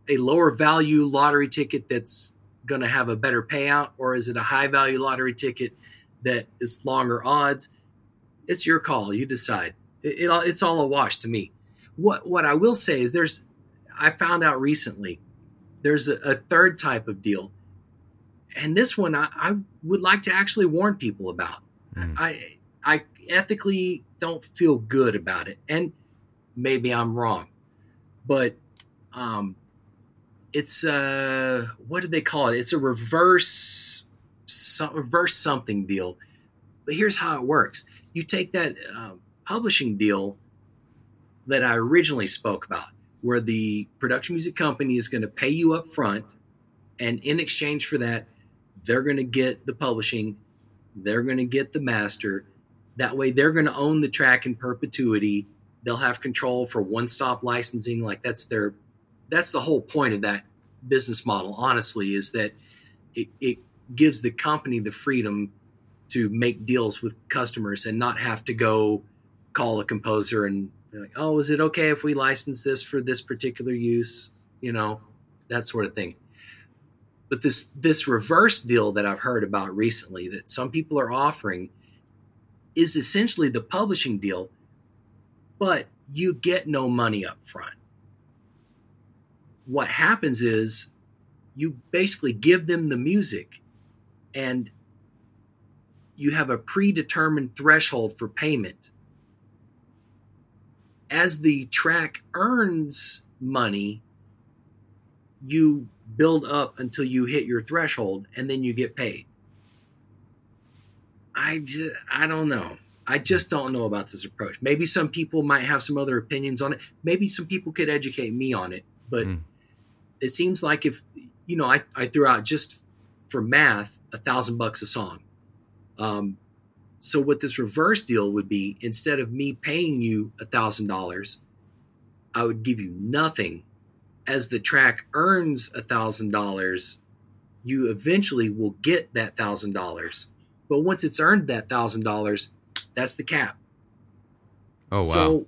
a lower value lottery ticket that's going to have a better payout or is it a high value lottery ticket that is longer odds? It's your call you decide. It, it, it's all a wash to me. What what i will say is there's i found out recently there's a, a third type of deal. And this one I, I, would like to actually warn people about. Mm. i i ethically don't feel good about it. And maybe i'm wrong but um it's uh what did they call it? It's a reverse some, reverse something deal. But here's how it works: you take that uh, publishing deal that I originally spoke about, where the production music company is going to pay you up front, and in exchange for that, they're going to get the publishing, they're going to get the master. That way, they're going to own the track in perpetuity. They'll have control for one-stop licensing. Like that's their that's the whole point of that business model honestly is that it, it gives the company the freedom to make deals with customers and not have to go call a composer and like oh is it okay if we license this for this particular use? You know that sort of thing. But this this reverse deal that i've heard about recently that some people are offering is essentially the publishing deal but you get no money up front what happens is you basically give them the music and you have a predetermined threshold for payment. As the track earns money, you build up until you hit your threshold and then you get paid. I just, I don't know. I just don't know about this approach. Maybe some people might have some other opinions on it. Maybe some people could educate me on it, but mm it seems like if you know I, I threw out just for math a thousand bucks a song. Um, so what this reverse deal would be instead of me paying you a thousand dollars i would give you nothing. As the track earns a thousand dollars you eventually will get that thousand dollars. But once it's earned that thousand dollars that's the cap. Oh wow. So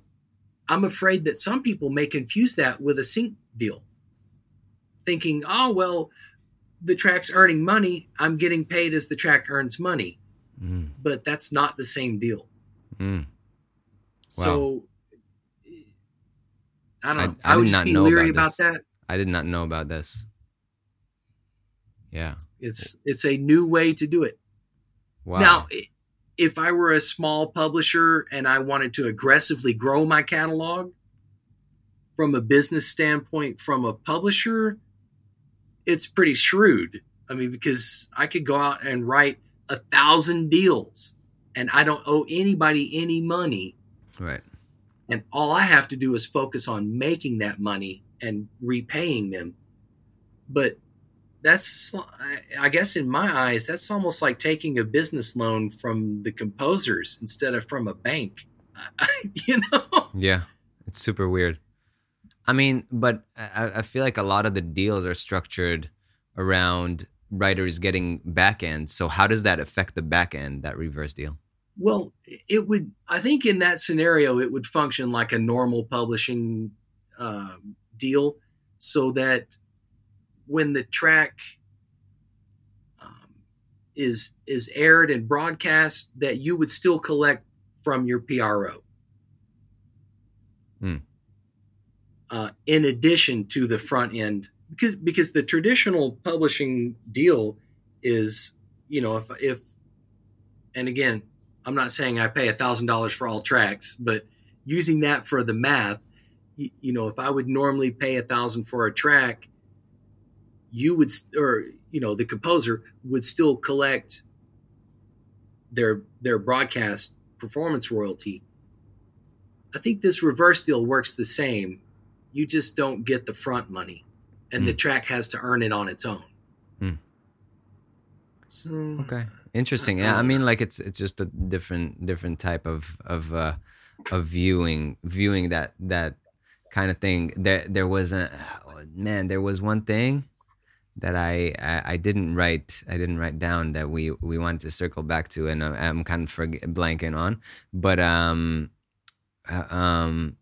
i'm afraid that some people may confuse that with a sync deal thinking, oh, well, the track's earning money. I'm getting paid as the track earns money. Mm. But that's not the same deal. Mm. Wow. So I don't know. I, I, I would just be leery about, about that. I did not know about this. Yeah. It's it's a new way to do it. Wow. Now, if I were a small publisher and I wanted to aggressively grow my catalog from a business standpoint from a publisher, it's pretty shrewd. I mean, because I could go out and write a thousand deals and I don't owe anybody any money. Right. And all I have to do is focus on making that money and repaying them. But that's, I guess, in my eyes, that's almost like taking a business loan from the composers instead of from a bank. [LAUGHS] you know? Yeah, it's super weird. I mean, but I, I feel like a lot of the deals are structured around writers getting back end. So how does that affect the back end, that reverse deal? Well, it would. I think in that scenario, it would function like a normal publishing uh, deal, so that when the track um, is is aired and broadcast, that you would still collect from your PRO. Hmm. Uh, in addition to the front end, because because the traditional publishing deal is, you know, if if, and again, I'm not saying I pay a thousand dollars for all tracks, but using that for the math, you, you know, if I would normally pay a thousand for a track, you would, or you know, the composer would still collect their their broadcast performance royalty. I think this reverse deal works the same. You just don't get the front money, and mm. the hmm. track has to earn it on its own. Mm. So, okay, interesting. Yeah, I mean, like it's it's just a different different type of of uh, of viewing viewing that that kind of thing. There there was a oh, man. There was one thing that I, I, I didn't write I didn't write down that we we wanted to circle back to and I'm kind of forget, blanking on but um uh, um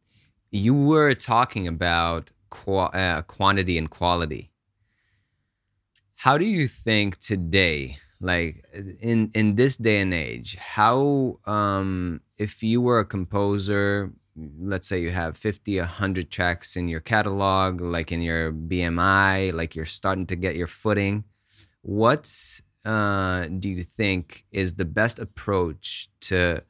you were talking about qu- uh, quantity and quality. How do you think today like in in this day and age how um if you were a composer let's say you have 50 100 tracks in your catalog like in your bmi like you're starting to get your footing what uh, do you think is the best approach to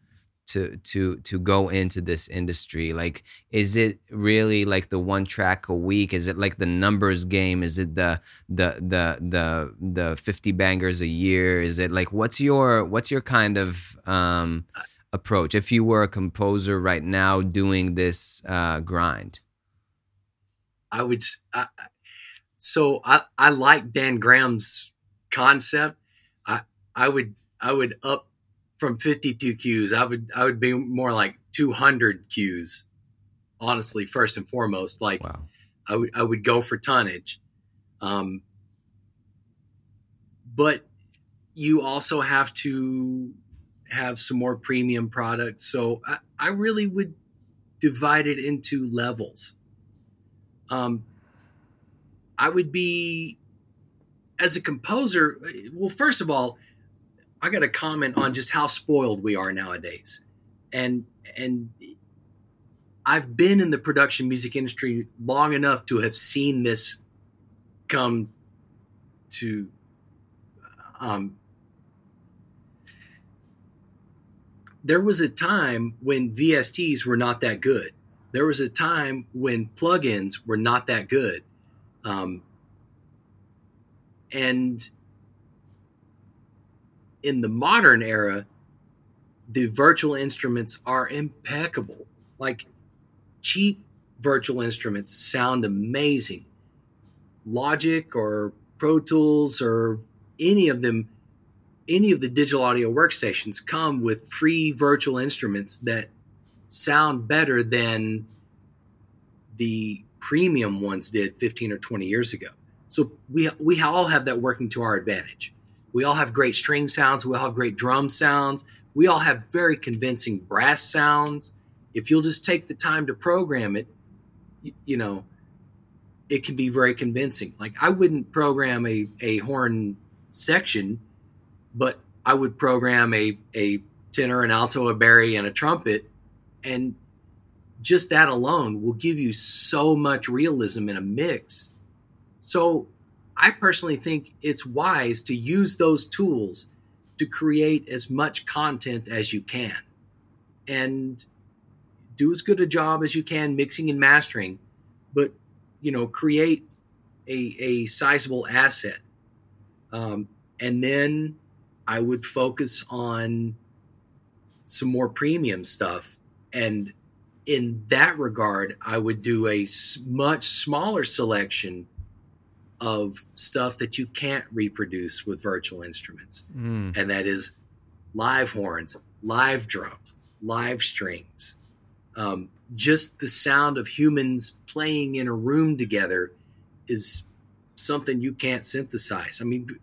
to to to go into this industry like is it really like the one track a week is it like the numbers game is it the the the the the 50 bangers a year is it like what's your what's your kind of um approach if you were a composer right now doing this uh, grind? I would. I, so I, I like Dan Graham's concept. I I would I would up from 52 cues. I would I would be more like 200 cues. Honestly, first and foremost, like wow. I would I would go for tonnage. Um, but you also have to have some more premium products. So I, I really would divide it into levels. Um, I would be, as a composer, well, first of all, I got to comment on just how spoiled we are nowadays. And, and I've been in the production music industry long enough to have seen this come to um, there was a time when VSTs were not that good. There was a time when plugins were not that good. Um, and in the modern era, the virtual instruments are impeccable. Like cheap virtual instruments sound amazing. Logic or Pro Tools or any of them any of the digital audio workstations come with free virtual instruments that sound better than the premium ones did 15 or 20 years ago. So we we all have that working to our advantage. We all have great string sounds, we all have great drum sounds, we all have very convincing brass sounds. If you'll just take the time to program it, you, know, it can be very convincing. Like I wouldn't program a, a horn section but I would program a, a tenor, an alto, a bari, and a trumpet. And just that alone will give you so much realism in a mix. So I personally think it's wise to use those tools to create as much content as you can and do as good a job as you can mixing and mastering, but you know, create a, a sizable asset. Um, and then I would focus on some more premium stuff. And in that regard, I would do a much smaller selection of stuff that you can't reproduce with virtual instruments. Mm. And that is live horns, live drums, live strings. Um, just the sound of humans playing in a room together is something you can't synthesize. I mean,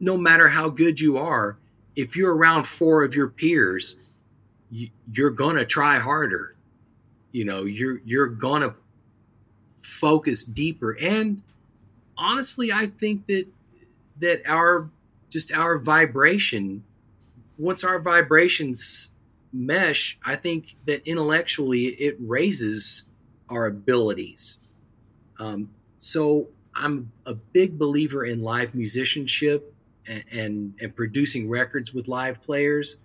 no matter how good you are, if you're around four of your peers, you, you're gonna try harder. You know, you're you're gonna focus deeper. And honestly, I think that that our just our vibration, once our vibrations mesh, I think that intellectually it raises our abilities. Um, so I'm a big believer in live musicianship and, and, and producing records with live players,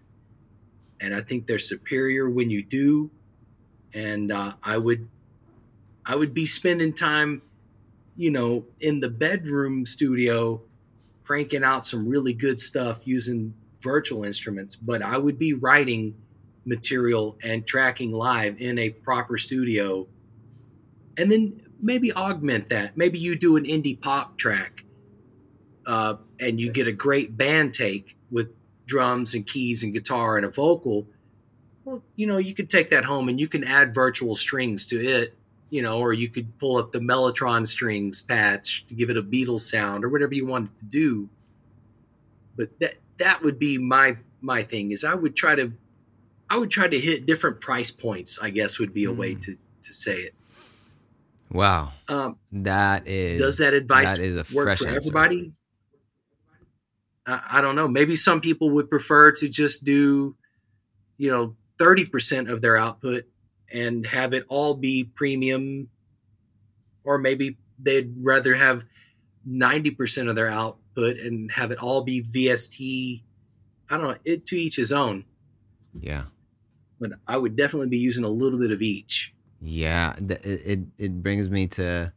and I think they're superior when you do. And uh, I would I would be spending time, you know, in the bedroom studio, cranking out some really good stuff using virtual instruments, but I would be writing material and tracking live in a proper studio. And then maybe augment that. Maybe you do an indie pop track uh, and you get a great band take with drums and keys and guitar and a vocal. Well, you know, you could take that home and you can add virtual strings to it, you know, or you could pull up the Mellotron strings patch to give it a Beatles sound or whatever you wanted to do. But that that would be my my thing is I would try to I would try to hit different price points. I guess would be a mm. way to to say it. Wow, um, that is does that advice that is a work for answer. everybody? I, I don't know. Maybe some people would prefer to just do, you know, thirty percent of their output and have it all be premium, or maybe they'd rather have ninety percent of their output and have it all be VST. I don't know. It to each his own. Yeah but I would definitely be using a little bit of each. Yeah, it it, it brings me to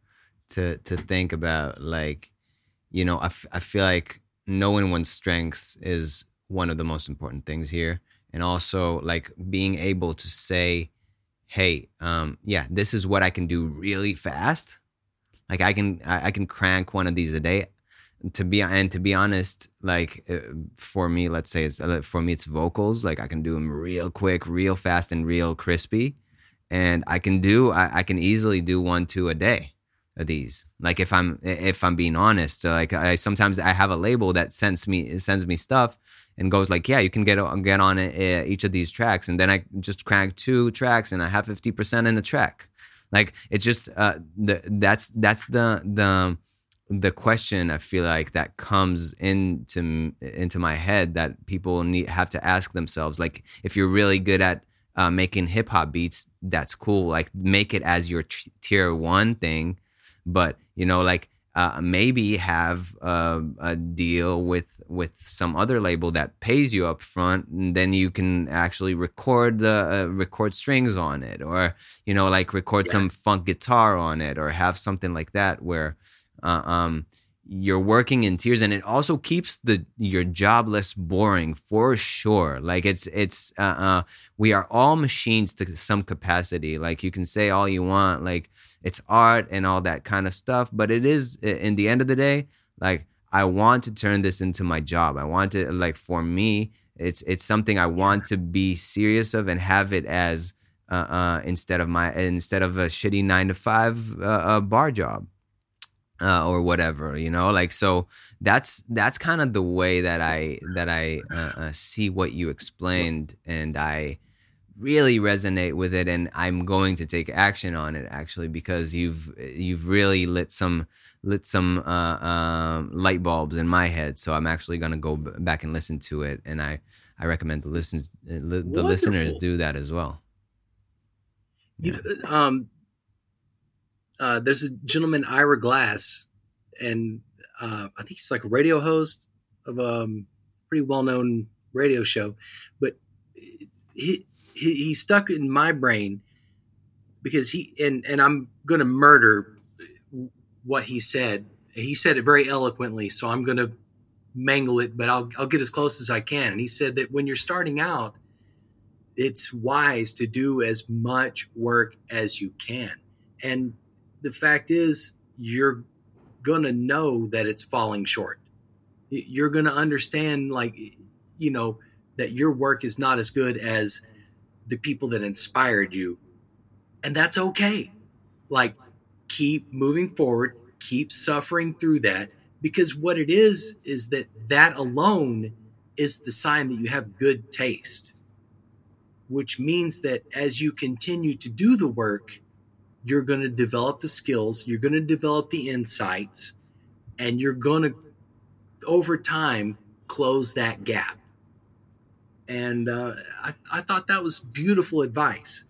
to to think about like, you know, I, f- I feel like knowing one's strengths is one of the most important things here, and also like being able to say, hey, um, yeah, this is what I can do really fast. Like I can I, I can crank one of these a day. To be and to be honest like uh, for me let's say it's uh, for me it's vocals. Like i can do them real quick real fast and real crispy. And i can do i, I can easily do one two a day of these. Like if i'm if i'm being honest like i sometimes i have a label that sends me sends me stuff and goes like yeah you can get get on each of these tracks. And then i just crank two tracks and i have 50% in the track. Like it's just uh the that's that's the the the question I feel like that comes into into my head that people need have to ask themselves. Like if you're really good at uh, making hip hop beats that's cool. Like make it as your t- tier 1 thing but you know like uh, maybe have a, a, deal with with some other label that pays you up front and then you can actually record the uh, record strings on it or you know like record yeah. some funk guitar on it or have something like that where uh, um, you're working in tiers and it also keeps the your job less boring for sure. Like it's it's uh, uh, we are all machines to some capacity. Like you can say all you want like it's art and all that kind of stuff but it is in the end of the day like i want to turn this into my job. I want to like for me it's it's something i want to be serious of and have it as uh, uh instead of my instead of a shitty nine to five uh, bar job uh, or whatever you know like so that's that's kind of the way that i that i uh, uh, see what you explained and i really resonate with it and i'm going to take action on it actually because you've you've really lit some lit some uh, um, light bulbs in my head so i'm actually going to go b- back and listen to it and i i recommend the listens uh, the Wonderful. listeners do that as well yeah. you know, um uh, there's a gentleman Ira Glass, and uh, I think he's like a radio host of a um, pretty well known radio show, but he, he he stuck in my brain because he and and I'm going to murder what he said. He said it very eloquently, so I'm going to mangle it, but I'll I'll get as close as I can. And he said that when you're starting out, it's wise to do as much work as you can. And the fact is, you're going to know that it's falling short. You're going to understand, like, you know, that your work is not as good as the people that inspired you. And that's okay. Like, keep moving forward, keep suffering through that, because what it is, is that that alone is the sign that you have good taste, which means that as you continue to do the work, you're going to develop the skills, you're going to develop the insights, and you're going to, over time, close that gap. And uh, I, I thought that was beautiful advice.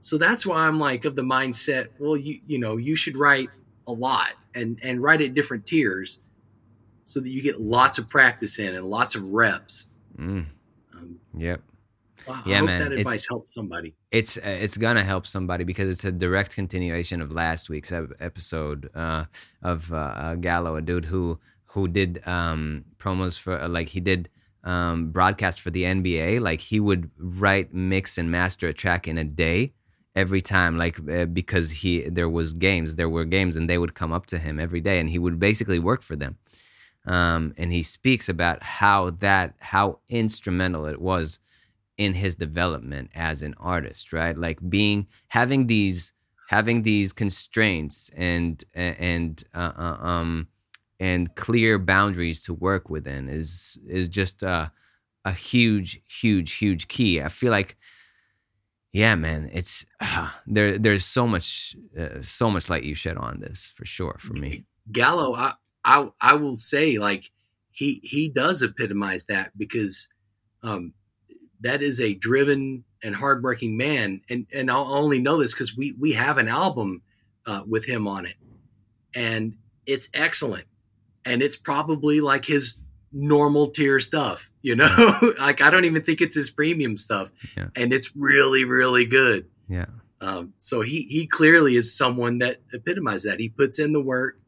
So that's why I'm like of the mindset, well, you you know, you should write a lot and and write at different tiers so that you get lots of practice in and lots of reps. Mm. Um, yep. Well, I hope man. that advice it's, helps somebody. It's it's gonna help somebody because it's a direct continuation of last week's episode uh, of uh, uh, Gallo, a dude who who did um, promos for uh, like he did um, broadcast for the NBA. Like he would write, mix, and master a track in a day every time like uh, because he there was games there were games and they would come up to him every day and he would basically work for them um, and he speaks about how that how instrumental it was in his development as an artist right? Like being having these having these constraints and and uh, uh, um and clear boundaries to work within is is just a, a huge huge huge key. I feel like yeah man it's uh, [SIGHS] there there's so much uh, so much light you shed on this for sure for me. Gallo I, I I will say like he he does epitomize that because um, that is a driven and hardworking man, and and I'll only know this because we we have an album uh, with him on it, and it's excellent, and it's probably like his normal tier stuff, you know. [LAUGHS] like I don't even think it's his premium stuff, yeah. and it's really really good. Yeah. Um, so he he clearly is someone that epitomizes that. He puts in the work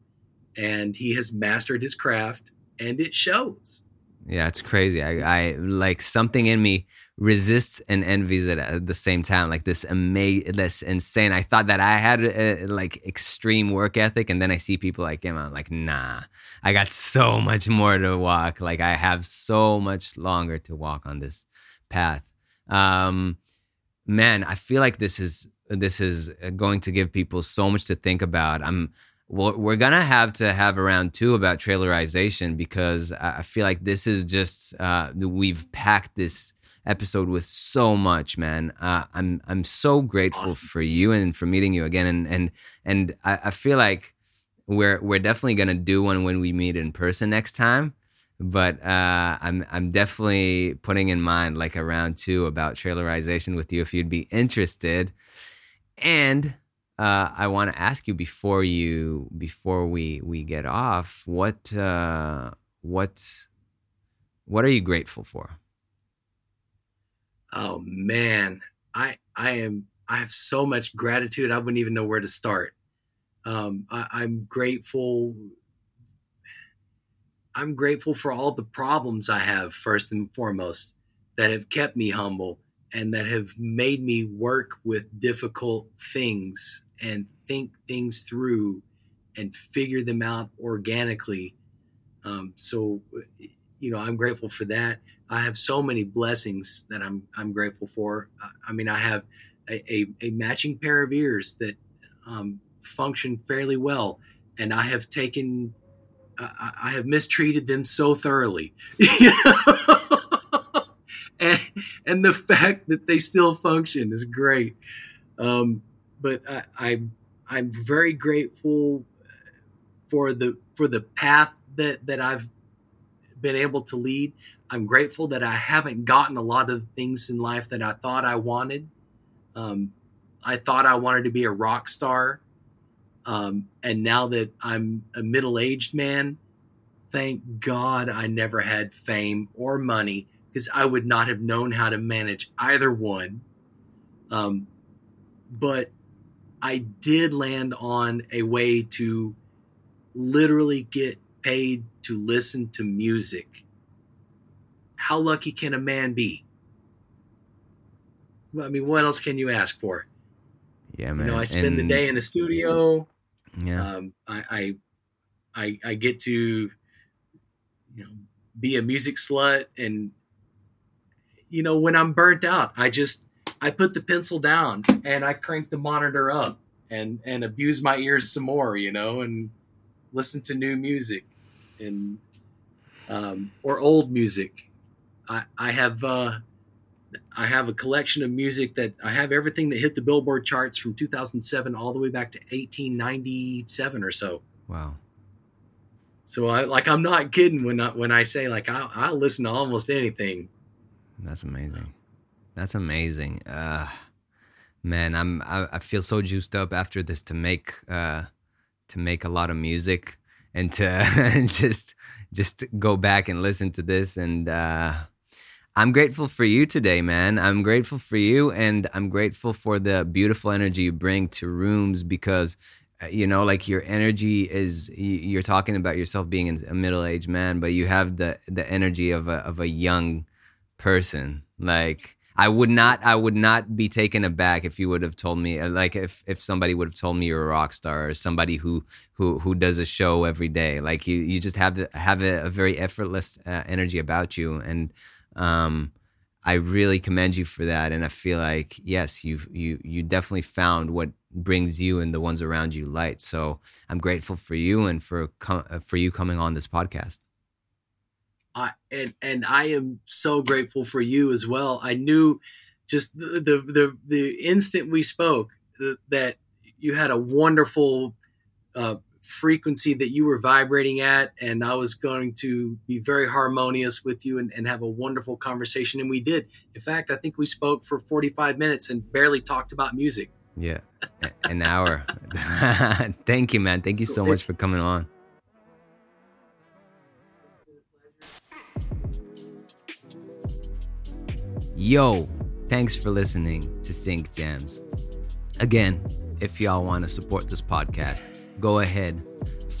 and he has mastered his craft and it shows. Yeah, it's crazy. I, I like something in me resists and envies it at the same time. Like this amazing, this insane. I thought that I had a, like extreme work ethic, and then I see people like him. I'm like, nah, I got so much more to walk. Like I have so much longer to walk on this path. Um, man, I feel like this is this is going to give people so much to think about. I'm well, we're gonna have to have a round two about trailerization because I feel like this is just uh, we've packed this episode with so much, man. Uh, I'm I'm so grateful awesome. for you and for meeting you again, and and and I, I, feel like we're we're definitely gonna do one when we meet in person next time. But uh, I'm I'm definitely putting in mind like a round two about trailerization with you if you'd be interested, and uh, I want to ask you before you before we we get off what uh, what what are you grateful for? Oh man, I I am I have so much gratitude. I wouldn't even know where to start. Um, I, I'm grateful. I'm grateful for all the problems I have first and foremost that have kept me humble and that have made me work with difficult things and think things through and figure them out organically. Um, so, you know, I'm grateful for that. I have so many blessings that I'm I'm grateful for. I mean, I have a, a, a matching pair of ears that um, function fairly well, and I have taken I, I have mistreated them so thoroughly. [LAUGHS] and, and the fact that they still function is great. Um, but I, I I'm very grateful for the for the path that that I've been able to lead. I'm grateful that I haven't gotten a lot of things in life that I thought I wanted. Um, I thought I wanted to be a rock star, um, and now that I'm a middle aged man, thank God I never had fame or money because I would not have known how to manage either one. Um, but I did land on a way to literally get paid to listen to music. How lucky can a man be? I mean, what else can you ask for? Yeah, man. You know, I spend and, the day in the studio. Yeah. Um, I, I, I, I get to, you know, be a music slut and you know, when I'm burnt out, I just I put the pencil down and I crank the monitor up and and abuse my ears some more, you know, and listen to new music and um, or old music. I I have uh, I have a collection of music that I have everything that hit the Billboard charts from 2007 all the way back to 1897 or so. Wow. So I like I'm not kidding when I, when I say like I'll, I'll listen to almost anything. That's amazing. That's amazing. Uh, man, I'm I, I, feel so juiced up after this to make uh, to make a lot of music and to [LAUGHS] just just go back and listen to this and uh, I'm grateful for you today, man. I'm grateful for you and I'm grateful for the beautiful energy you bring to rooms because uh, you know like your energy is you're talking about yourself being a middle-aged man but you have the the energy of a of a young person like I would not I would not be taken aback if you would have told me uh, like if if somebody would have told me you're a rock star or somebody who who who does a show every day like you you just have the, have a, a very effortless uh, energy about you and um I really commend you for that and I feel like yes you you you definitely found what brings you and the ones around you light. So I'm grateful for you and for com- uh, for you coming on this podcast. I and and I am so grateful for you as well. I knew just the the the, the instant we spoke that you had a wonderful uh, frequency that you were vibrating at, and I was going to be very harmonious with you and, and have a wonderful conversation. And we did. In fact, I think we spoke for 45 minutes and barely talked about music. Yeah, an hour. [LAUGHS] Thank you, man. Thank you so much for coming on. Yo, thanks for listening to Sync Gems. Again, if y'all want to support this podcast, go ahead,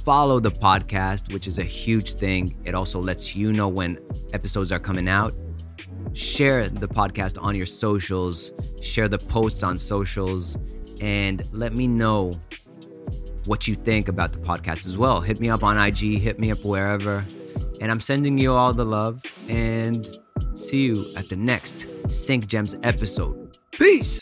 follow the podcast, which is a huge thing. It also lets you know when episodes are coming out. Share the podcast on your socials, share the posts on socials, and let me know what you think about the podcast as well. Hit me up on IG, hit me up wherever. And I'm sending you all the love and see you at the next Sync Gems episode. Peace.